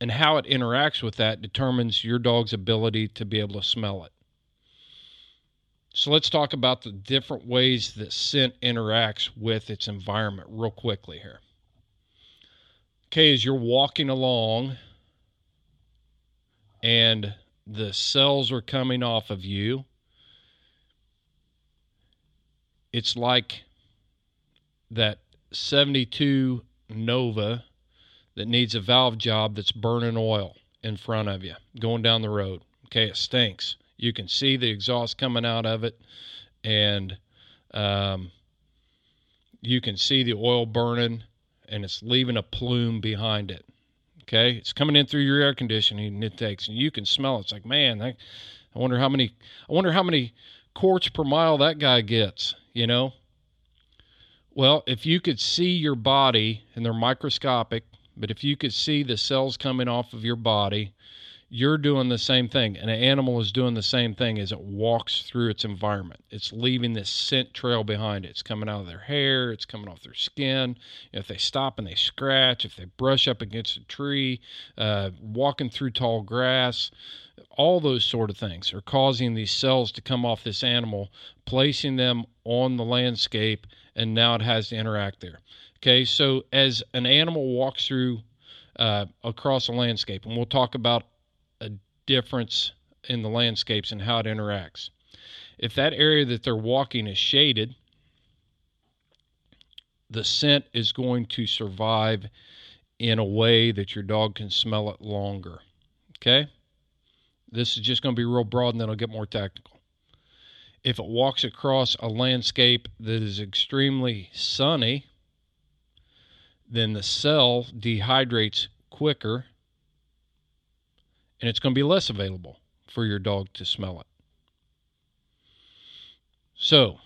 and how it interacts with that determines your dog's ability to be able to smell it. So let's talk about the different ways that scent interacts with its environment real quickly here. Okay, as you're walking along and the cells are coming off of you, it's like that 72 Nova that needs a valve job that's burning oil in front of you going down the road. Okay, it stinks. You can see the exhaust coming out of it, and um, you can see the oil burning, and it's leaving a plume behind it. Okay, it's coming in through your air conditioning intakes, and you can smell it. It's like, man, I, I wonder how many, I wonder how many quarts per mile that guy gets. You know. Well, if you could see your body, and they're microscopic, but if you could see the cells coming off of your body, you're doing the same thing. And an animal is doing the same thing as it walks through its environment. It's leaving this scent trail behind it. It's coming out of their hair, it's coming off their skin. If they stop and they scratch, if they brush up against a tree, uh, walking through tall grass, all those sort of things are causing these cells to come off this animal, placing them on the landscape, and now it has to interact there. Okay, so as an animal walks through uh, across a landscape, and we'll talk about difference in the landscapes and how it interacts. If that area that they're walking is shaded, the scent is going to survive in a way that your dog can smell it longer. Okay? This is just going to be real broad and then I'll get more technical. If it walks across a landscape that is extremely sunny, then the cell dehydrates quicker and it's going to be less available for your dog to smell it. So,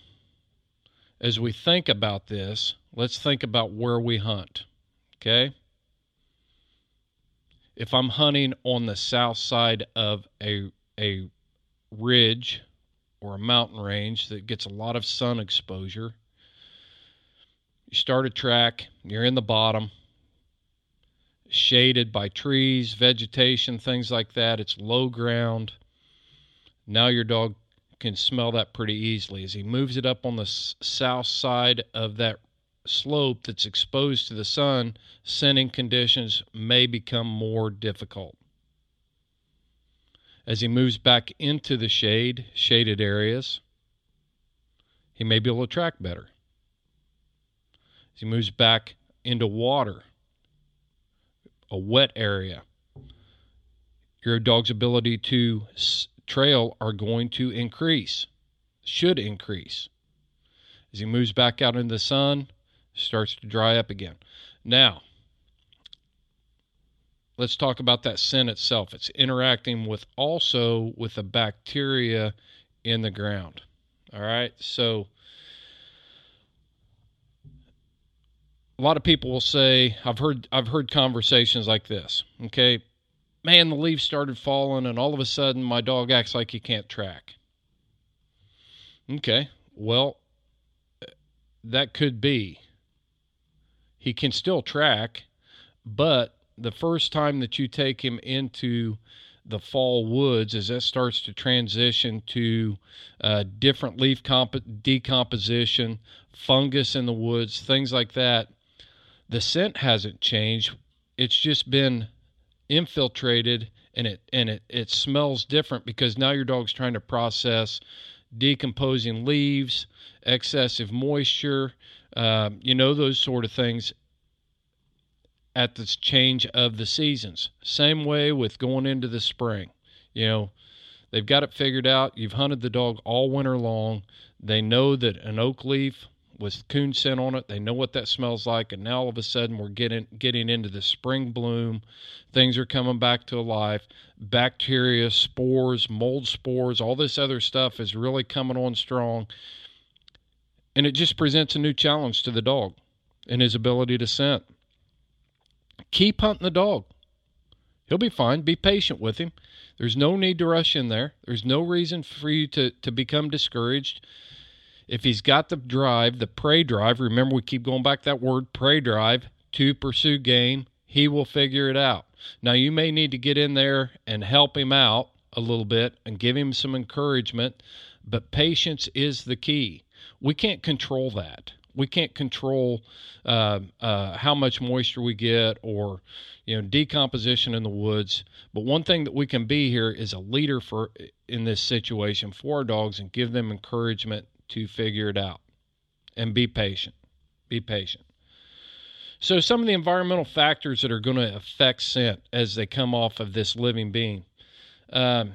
as we think about this, let's think about where we hunt. Okay? If I'm hunting on the south side of a a ridge or a mountain range that gets a lot of sun exposure, you start a track, you're in the bottom, shaded by trees, vegetation, things like that. It's low ground. Now your dog can smell that pretty easily. As he moves it up on the s- south side of that slope that's exposed to the sun, scenting conditions may become more difficult. As he moves back into the shade, shaded areas, he may be able to track better. As he moves back into water, a wet area, your dog's ability to trail are going to increase, should increase. As he moves back out into the sun, starts to dry up again. Now, let's talk about that scent itself. It's interacting with also with the bacteria in the ground. All right, so a lot of people will say I've heard I've heard conversations like this. Okay, man, the leaves started falling, and all of a sudden my dog acts like he can't track. Okay, well, that could be. He can still track, but the first time that you take him into the fall woods, as that starts to transition to uh, different leaf comp- decomposition, fungus in the woods, things like that, the scent hasn't changed. It's just been infiltrated and it and it, it smells different because now your dog's trying to process decomposing leaves, excessive moisture, um, you know, those sort of things at the change of the seasons. Same way with going into the spring. You know, they've got it figured out. You've hunted the dog all winter long. They know that an oak leaf with coon scent on it. They know what that smells like, and now all of a sudden we're getting getting into the spring bloom. Things are coming back to life. Bacteria, spores, mold spores, all this other stuff is really coming on strong, and it just presents a new challenge to the dog and his ability to scent. Keep hunting the dog. He'll be fine. Be patient with him. There's no need to rush in there. There's no reason for you to, to become discouraged if he's got the drive, the prey drive, remember we keep going back that word prey drive to pursue game, he will figure it out. Now you may need to get in there and help him out a little bit and give him some encouragement, but patience is the key. We can't control that. We can't control uh, uh, how much moisture we get or you know decomposition in the woods. But one thing that we can be here is a leader for in this situation for our dogs and give them encouragement to figure it out and be patient. Be patient. So, some of the environmental factors that are going to affect scent as they come off of this living being. Um,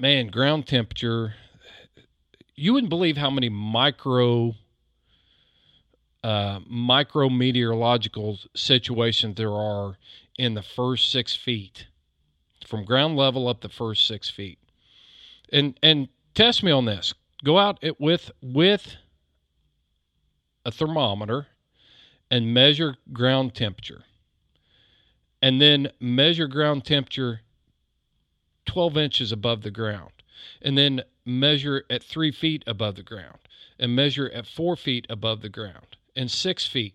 man, ground temperature. You wouldn't believe how many micro uh, micro meteorological situations there are in the first six feet, from ground level up the first six feet. And and test me on this. Go out it with with a thermometer and measure ground temperature. And then measure ground temperature 12 inches above the ground. And then measure at three feet above the ground. And measure at four feet above the ground. And six feet.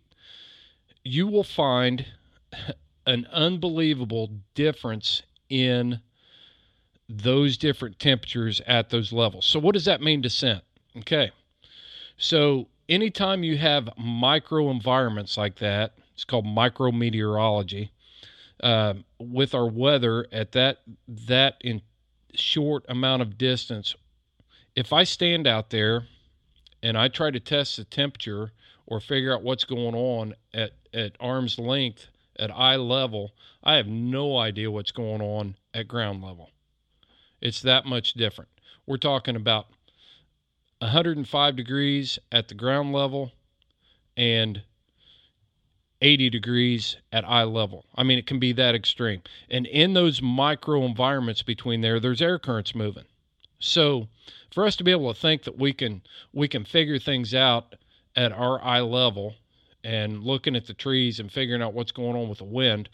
You will find an unbelievable difference in those different temperatures at those levels. So, what does that mean to scent? Okay. So, anytime you have micro environments like that, it's called micrometeorology. Uh, with our weather at that that in short amount of distance, if I stand out there and I try to test the temperature or figure out what's going on at, at arm's length at eye level, I have no idea what's going on at ground level. It's that much different. We're talking about 105 degrees at the ground level and 80 degrees at eye level. I mean, it can be that extreme. And in those micro environments between there, there's air currents moving. So, for us to be able to think that we can we can figure things out at our eye level and looking at the trees and figuring out what's going on with the wind,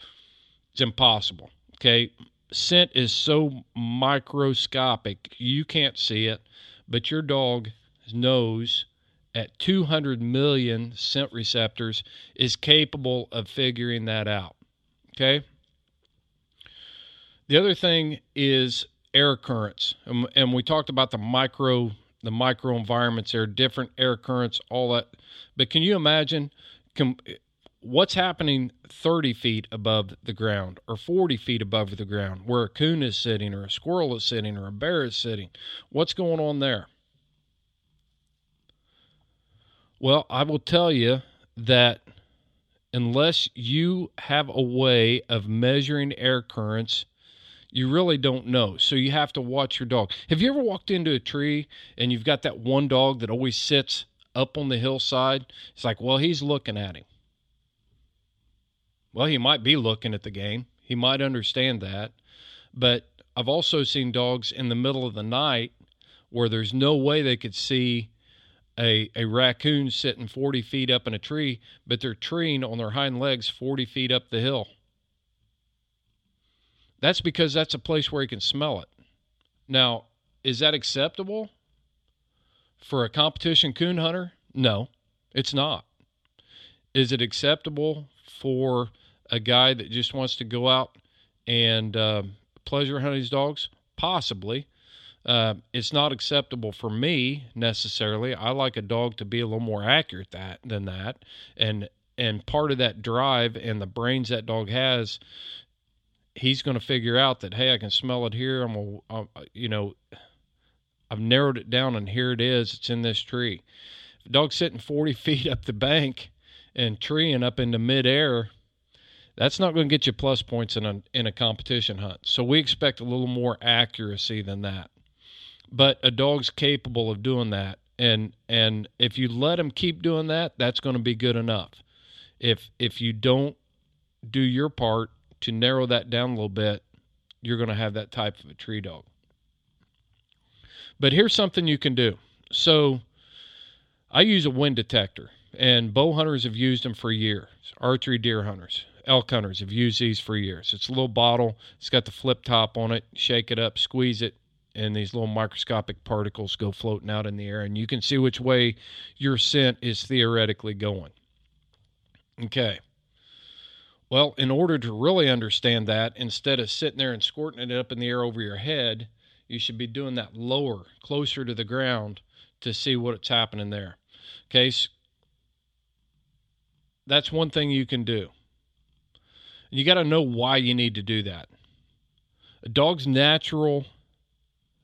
it's impossible. Okay, scent is so microscopic you can't see it but your dog knows at 200 million scent receptors is capable of figuring that out. Okay? The other thing is air currents. And, and we talked about the micro the micro environments there, different air currents, all that. But can you imagine what's happening 30 feet above the ground or 40 feet above the ground where a coon is sitting or a squirrel is sitting or a bear is sitting? What's going on there? Well, I will tell you that unless you have a way of measuring air currents, you really don't know. So you have to watch your dog. Have you ever walked into a tree and you've got that one dog that always sits up on the hillside? It's like, well, he's looking at him. Well, he might be looking at the game. He might understand that. But I've also seen dogs in the middle of the night where there's no way they could see a, a raccoon sitting 40 feet up in a tree, but they're treeing on their hind legs 40 feet up the hill. That's because that's a place where he can smell it. Now, is that acceptable for a competition coon hunter? No, it's not. Is it acceptable for a guy that just wants to go out and uh, pleasure hunt his dogs? Possibly. Uh, it's not acceptable for me necessarily. I like a dog to be a little more accurate that than that, and and part of that drive and the brains that dog has, he's going to figure out that hey, I can smell it here. I'm a, uh, you know, I've narrowed it down, and here it is. It's in this tree. Dog's sitting 40 feet up the bank and treeing up into midair, that's not going to get you plus points in a in a competition hunt. So we expect a little more accuracy than that. But a dog's capable of doing that and and if you let him keep doing that that's going to be good enough. If if you don't do your part to narrow that down a little bit you're going to have that type of a tree dog. But here's something you can do. So i use a wind detector and bow hunters have used them for years archery deer hunters elk hunters have used these for years it's a little bottle it's got the flip top on it shake it up squeeze it and these little microscopic particles go floating out in the air, and you can see which way your scent is theoretically going. Okay. Well, in order to really understand that, instead of sitting there and squirting it up in the air over your head, you should be doing that lower, closer to the ground to see what's happening there. Okay, that's one thing you can do. You got to know why you need to do that. A dog's natural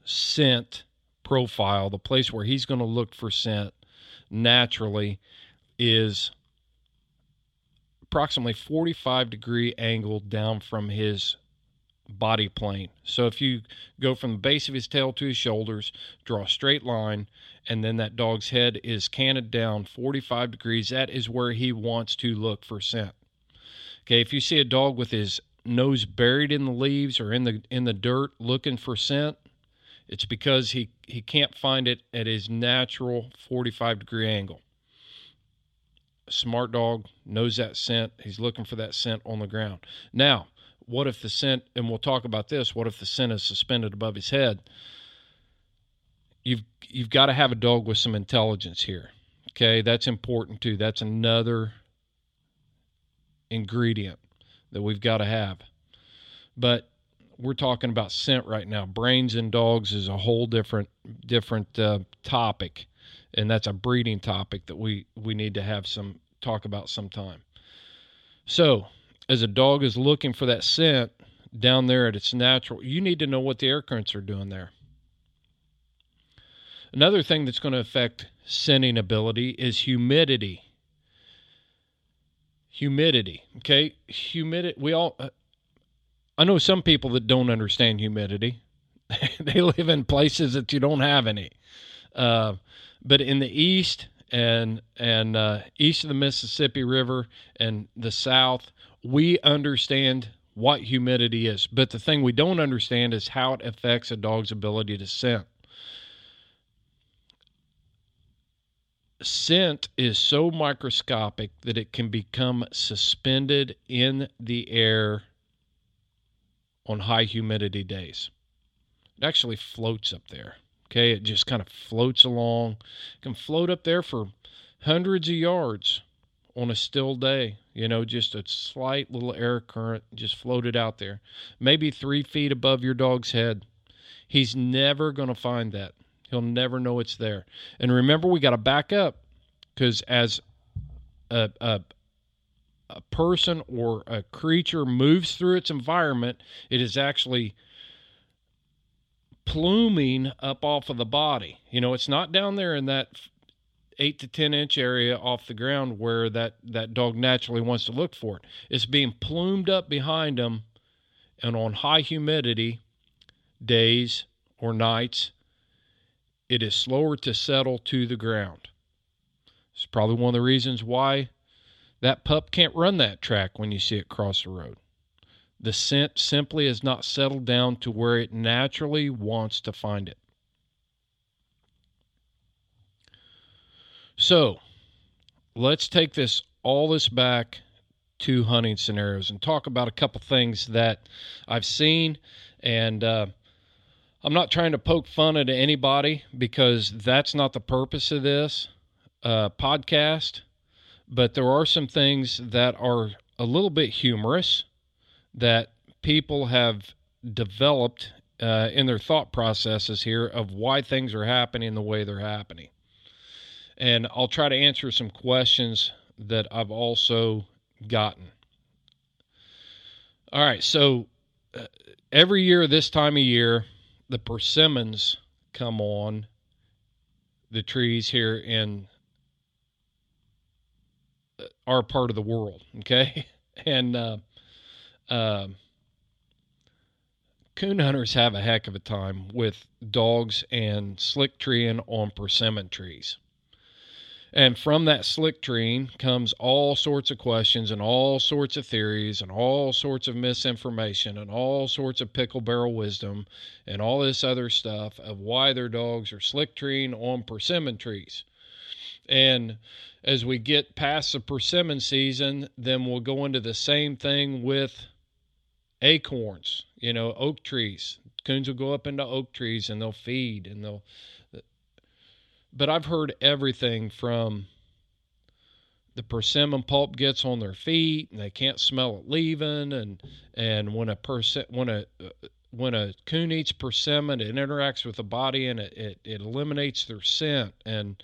scent profile, the place where he's going to look for scent naturally, is approximately 45 degree angle down from his body plane. So if you go from the base of his tail to his shoulders, draw a straight line, and then that dog's head is canted down 45 degrees, that is where he wants to look for scent. Okay, if you see a dog with his nose buried in the leaves or in the in the dirt looking for scent, it's because he he can't find it at his natural 45 degree angle. A smart dog knows that scent. He's looking for that scent on the ground. Now, what if the scent and we'll talk about this, what if the scent is suspended above his head? You've you've got to have a dog with some intelligence here. Okay, that's important too. That's another ingredient that we've got to have. But we're talking about scent right now. Brains in dogs is a whole different different uh, topic, and that's a breeding topic that we we need to have some talk about sometime. So, as a dog is looking for that scent down there at its natural, you need to know what the air currents are doing there. Another thing that's going to affect scenting ability is humidity humidity. Okay, humidity. We all. Uh, I know some people that don't understand humidity. they live in places that you don't have any. Uh, but in the east and and uh, east of the Mississippi River and the south, we understand what humidity is. But the thing we don't understand is how it affects a dog's ability to scent. Scent is so microscopic that it can become suspended in the air on high humidity days. It actually floats up there. Okay, it just kind of floats along. It can float up there for hundreds of yards on a still day. You know, just a slight little air current just floated out there, maybe three feet above your dog's head. He's never going to find that. He'll never know it's there. And remember, we got to back up because as a, a, a person or a creature moves through its environment, it is actually pluming up off of the body. You know, it's not down there in that eight to ten inch area off the ground where that that dog naturally wants to look for it. It's being plumed up behind them, and on high humidity days or nights, it is slower to settle to the ground. It's probably one of the reasons why that pup can't run that track when you see it cross the road. The scent simply has not settled down to where it naturally wants to find it. So, let's take this all this back to hunting scenarios and talk about a couple things that I've seen and uh, I'm not trying to poke fun at anybody because that's not the purpose of this uh, podcast, but there are some things that are a little bit humorous that people have developed uh, in their thought processes here of why things are happening the way they're happening. And I'll try to answer some questions that I've also gotten. All right, so uh, every year, this time of year, the persimmons come on the trees here in our part of the world. Okay, and uh, uh, coon hunters have a heck of a time with dogs and slick treeing on persimmon trees. And from that slick treeing comes all sorts of questions and all sorts of theories and all sorts of misinformation and all sorts of pickle barrel wisdom and all this other stuff of why their dogs are slick treeing on persimmon trees. And as we get past the persimmon season, then we'll go into the same thing with acorns, you know, oak trees. Coons will go up into oak trees and they'll feed and they'll but I've heard everything from the persimmon pulp gets on their feet and they can't smell it leaving and and when a persi- when a when a coon eats persimmon, it interacts with the body and it, it, it eliminates their scent. And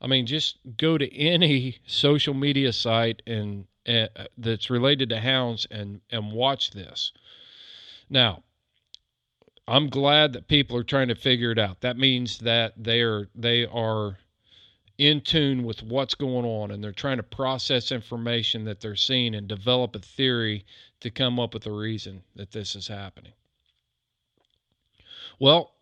I mean, just go to any social media site and uh, that's related to hounds and and watch this. Now, I'm glad that people are trying to figure it out. That means that they are they are in tune with what's going on and they're trying to process information that they're seeing and develop a theory to come up with a reason that this is happening. Well,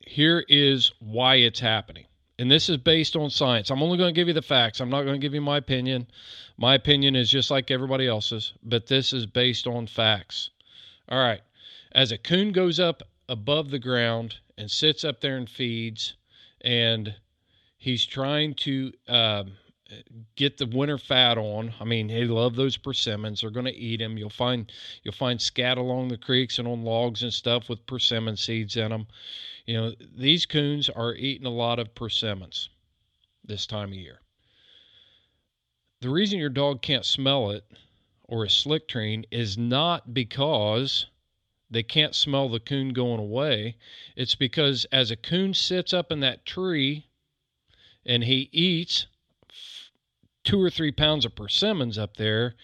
here is why it's happening. And this is based on science. I'm only going to give you the facts. I'm not going to give you my opinion. My opinion is just like everybody else's, but this is based on facts. All right. As a coon goes up above the ground and sits up there and feeds, and he's trying to uh, get the winter fat on. I mean, they love those persimmons. They're going to eat them. You'll find you'll find scat along the creeks and on logs and stuff with persimmon seeds in them. You know, these coons are eating a lot of persimmons this time of year. The reason your dog can't smell it or a slick train is not because they can't smell the coon going away. It's because as a coon sits up in that tree and he eats two or three pounds of persimmons up there,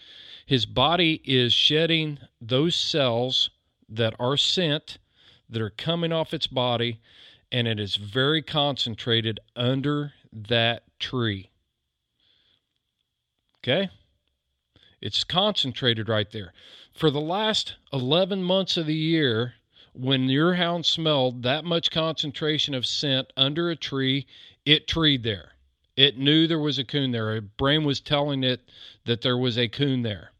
his body is shedding those cells that are scent that are coming off its body, and it is very concentrated under that tree. Okay? It's concentrated right there. For the last 11 months of the year, when your hound smelled that much concentration of scent under a tree, it treed there. It knew there was a coon there. Its brain was telling it that there was a coon there.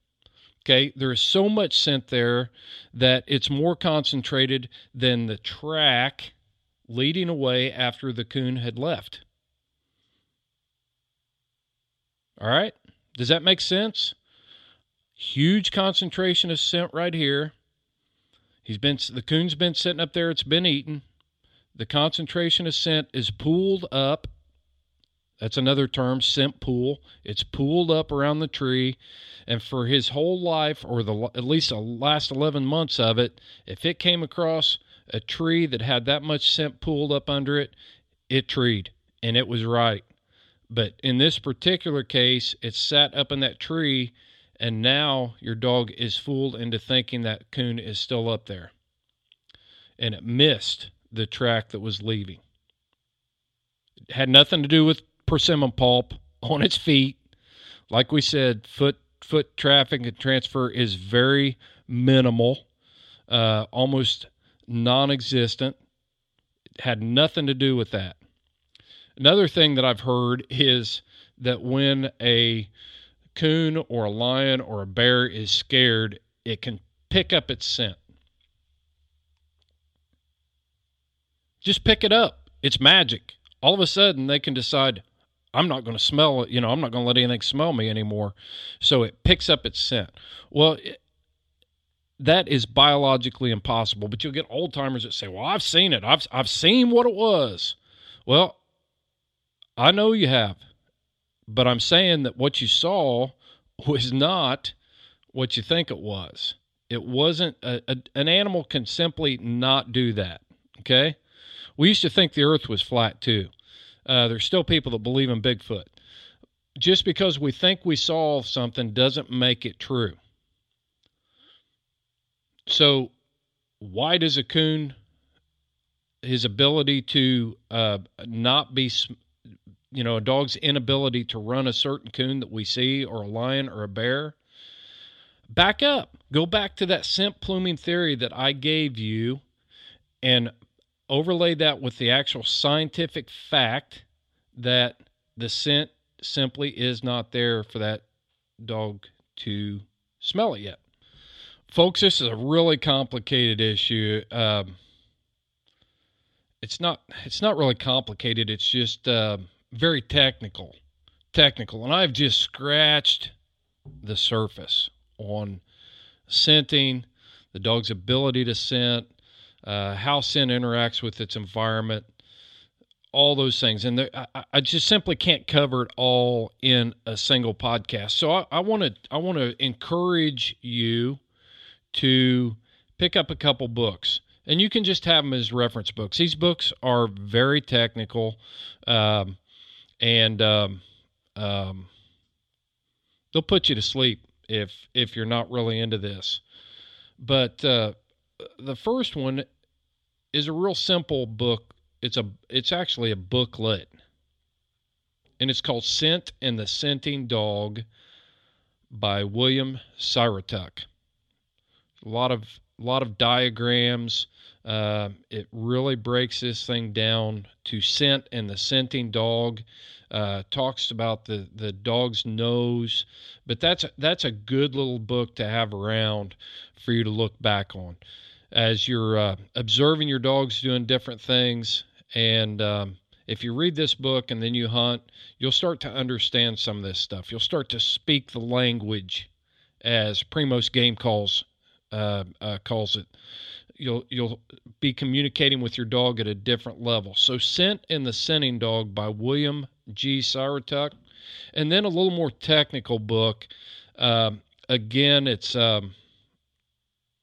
Okay, there is so much scent there that it's more concentrated than the track leading away after the coon had left. All right, does that make sense? Huge concentration of scent right here. He's been the coon's been sitting up there. It's been eaten. The concentration of scent is pooled up that's another term, scent pool. It's pooled up around the tree. And for his whole life, or the at least the last 11 months of it, if it came across a tree that had that much scent pooled up under it, it treed. And it was right. But in this particular case, it sat up in that tree, and now your dog is fooled into thinking that coon is still up there. And it missed the track that was leaving. It had nothing to do with persimmon pulp on its feet. Like we said, foot foot traffic and transfer is very minimal, uh, almost non-existent. It had nothing to do with that. Another thing that I've heard is that when a coon or a lion or a bear is scared, it can pick up its scent. Just pick it up. It's magic. All of a sudden, they can decide, I'm not going to smell it. You know, I'm not going to let anything smell me anymore. So it picks up its scent. Well, it, that is biologically impossible. But you'll get old timers that say, "Well, I've seen it. I've I've seen what it was." Well, I know you have, but I'm saying that what you saw was not what you think it was. It wasn't a, a, an animal can simply not do that. Okay, we used to think the Earth was flat too. Uh, there's still people that believe in Bigfoot. Just because we think we saw something doesn't make it true. So, why does a coon, his ability to uh, not be, you know, a dog's inability to run a certain coon that we see, or a lion or a bear, back up. Go back to that scent pluming theory that I gave you and overlay that with the actual scientific fact that the scent simply is not there for that dog to smell it yet. Folks, this is a really complicated issue. Um, it's not. It's not really complicated. It's just uh, very technical, technical, and I've just scratched the surface on scenting, the dog's ability to scent, uh, how scent interacts with its environment, all those things. And there, I, I, just simply can't cover it all in a single podcast. So I want to I want to encourage you to pick up a couple books. and you can just have them as reference books. These books are very technical, um, and um, um, they'll put you to sleep if if you're not really into this. But uh, the first one is a real simple book. It's a it's actually a booklet, and it's called "Scent and the Scenting Dog" by William Syrotuck. A lot of a lot of diagrams. Uh, it really breaks this thing down to scent and the scenting dog. Uh, talks about the the dog's nose, but that's that's a good little book to have around for you to look back on as you're uh, observing your dogs doing different things. And um, if you read this book and then you hunt, you'll start to understand some of this stuff. You'll start to speak the language, as Primos Game calls uh, uh, calls it. You'll you'll be communicating with your dog at a different level. So, Scent and the Scenting Dog by William G. Syrotuck, and then a little more technical book. Um, again, it's um,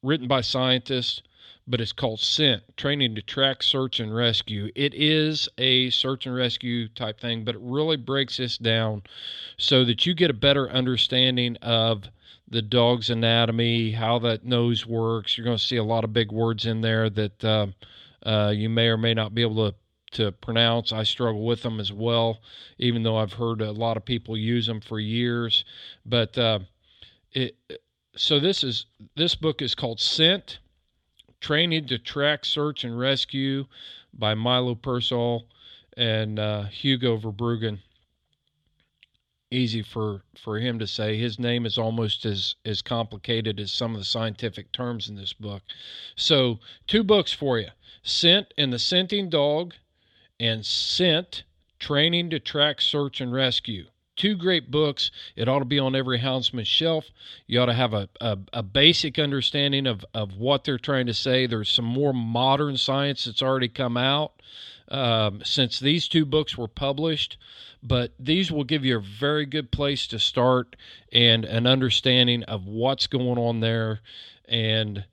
written by scientists, but it's called Scent Training to Track, Search, and Rescue. It is a search and rescue type thing, but it really breaks this down so that you get a better understanding of the dog's anatomy, how that nose works. You're going to see a lot of big words in there that uh, uh, you may or may not be able to to pronounce. I struggle with them as well, even though I've heard a lot of people use them for years. But uh, it so this is this book is called Scent: Training to Track, Search, and Rescue by Milo Pearsall and uh, Hugo Verbruggen easy for for him to say. His name is almost as as complicated as some of the scientific terms in this book. So, two books for you: Scent and the Scenting Dog, and Scent: Training to Track, Search, and Rescue. Two great books. It ought to be on every houndsman's shelf. You ought to have a, a, a basic understanding of, of what they're trying to say. There's some more modern science that's already come out um, since these two books were published but these will give you a very good place to start and an understanding of what's going on there. And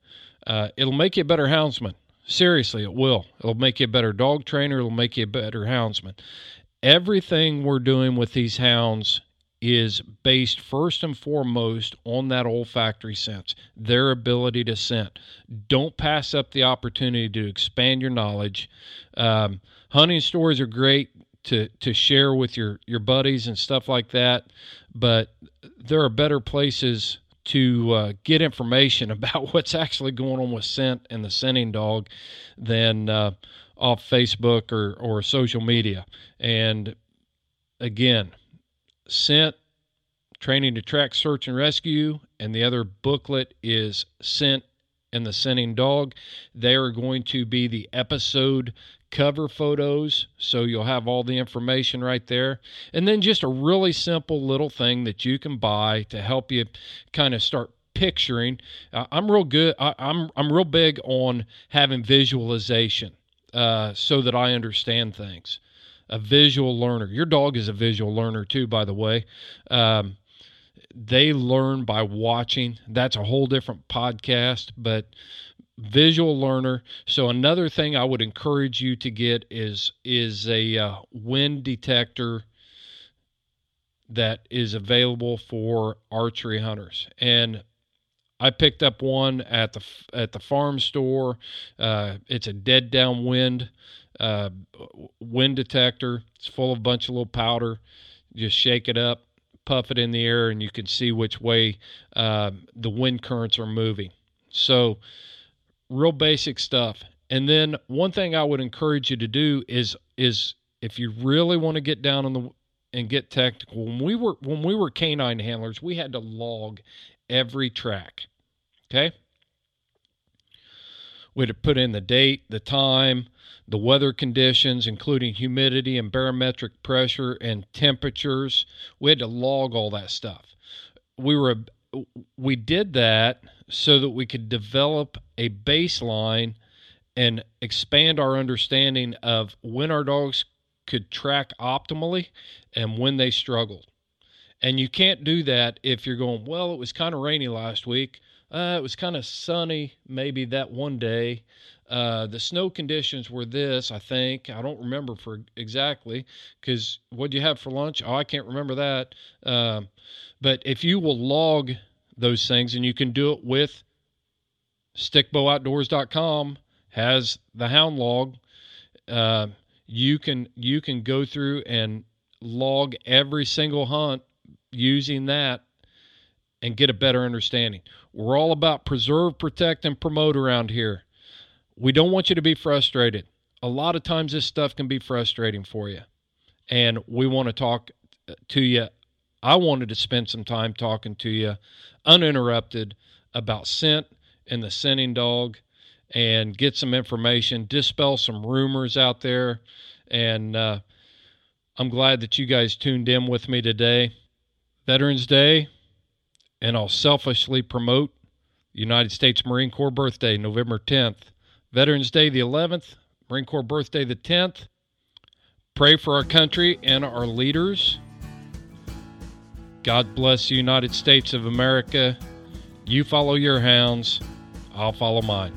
uh, it'll make you a better houndsman. Seriously, it will. It'll make you a better dog trainer. It'll make you a better houndsman. Everything we're doing with these hounds is based first and foremost on that olfactory sense, their ability to scent. Don't pass up the opportunity to expand your knowledge. Um, hunting stories are great to to share with your your buddies and stuff like that. But there are better places to uh, get information about what's actually going on with scent and the scenting dog than uh, off Facebook or or social media. And again, scent training to track search and rescue and the other booklet is scent and the scenting dog. They are going to be the episode cover photos so you'll have all the information right there. And then just a really simple little thing that you can buy to help you kind of start picturing. Uh, i'm real good I, am I'm, I'm real big on having visualization uh, so that i understand things a visual learner your dog is a visual learner too by the way um, they learn by watching that's a whole different podcast but visual learner. So another thing I would encourage you to get is is a uh, wind detector that is available for archery hunters. And I picked up one at the at the farm store. Uh, it's a dead downwind uh, wind detector. It's full of a bunch of little powder. Just shake it up, puff it in the air, and you can see which way uh, the wind currents are moving. So real basic stuff. And then one thing I would encourage you to do is is if you really want to get down on the and get technical. When we were when we were canine handlers, we had to log every track. Okay? We had to put in the date, the time, the weather conditions, including humidity and barometric pressure and temperatures. We had to log all that stuff. We were we did that so that we could develop a baseline and expand our understanding of when our dogs could track optimally and when they struggled. And you can't do that if you're going, well, it was kind of rainy last week. Uh, it was kind of sunny maybe that one day. Uh, the snow conditions were this, I think. I don't remember for exactly because what do you have for lunch? Oh, I can't remember that. Um, but if you will log those things, and you can do it with stickbowoutdoors.com has the hound log. Uh, you can you can go through and log every single hunt using that and get a better understanding. We're all about preserve, protect, and promote around here. We don't want you to be frustrated. A lot of times this stuff can be frustrating for you. And we want to talk to you. I wanted to spend some time talking to you uninterrupted about scent and the scenting dog and get some information, dispel some rumors out there. And uh, I'm glad that you guys tuned in with me today. Veterans Day, and I'll selfishly promote United States Marine Corps birthday, November 10th. Veterans Day, the 11th. Marine Corps birthday, the 10th. Pray for our country and our leaders. God bless the United States of America. You follow your hounds, I'll follow mine.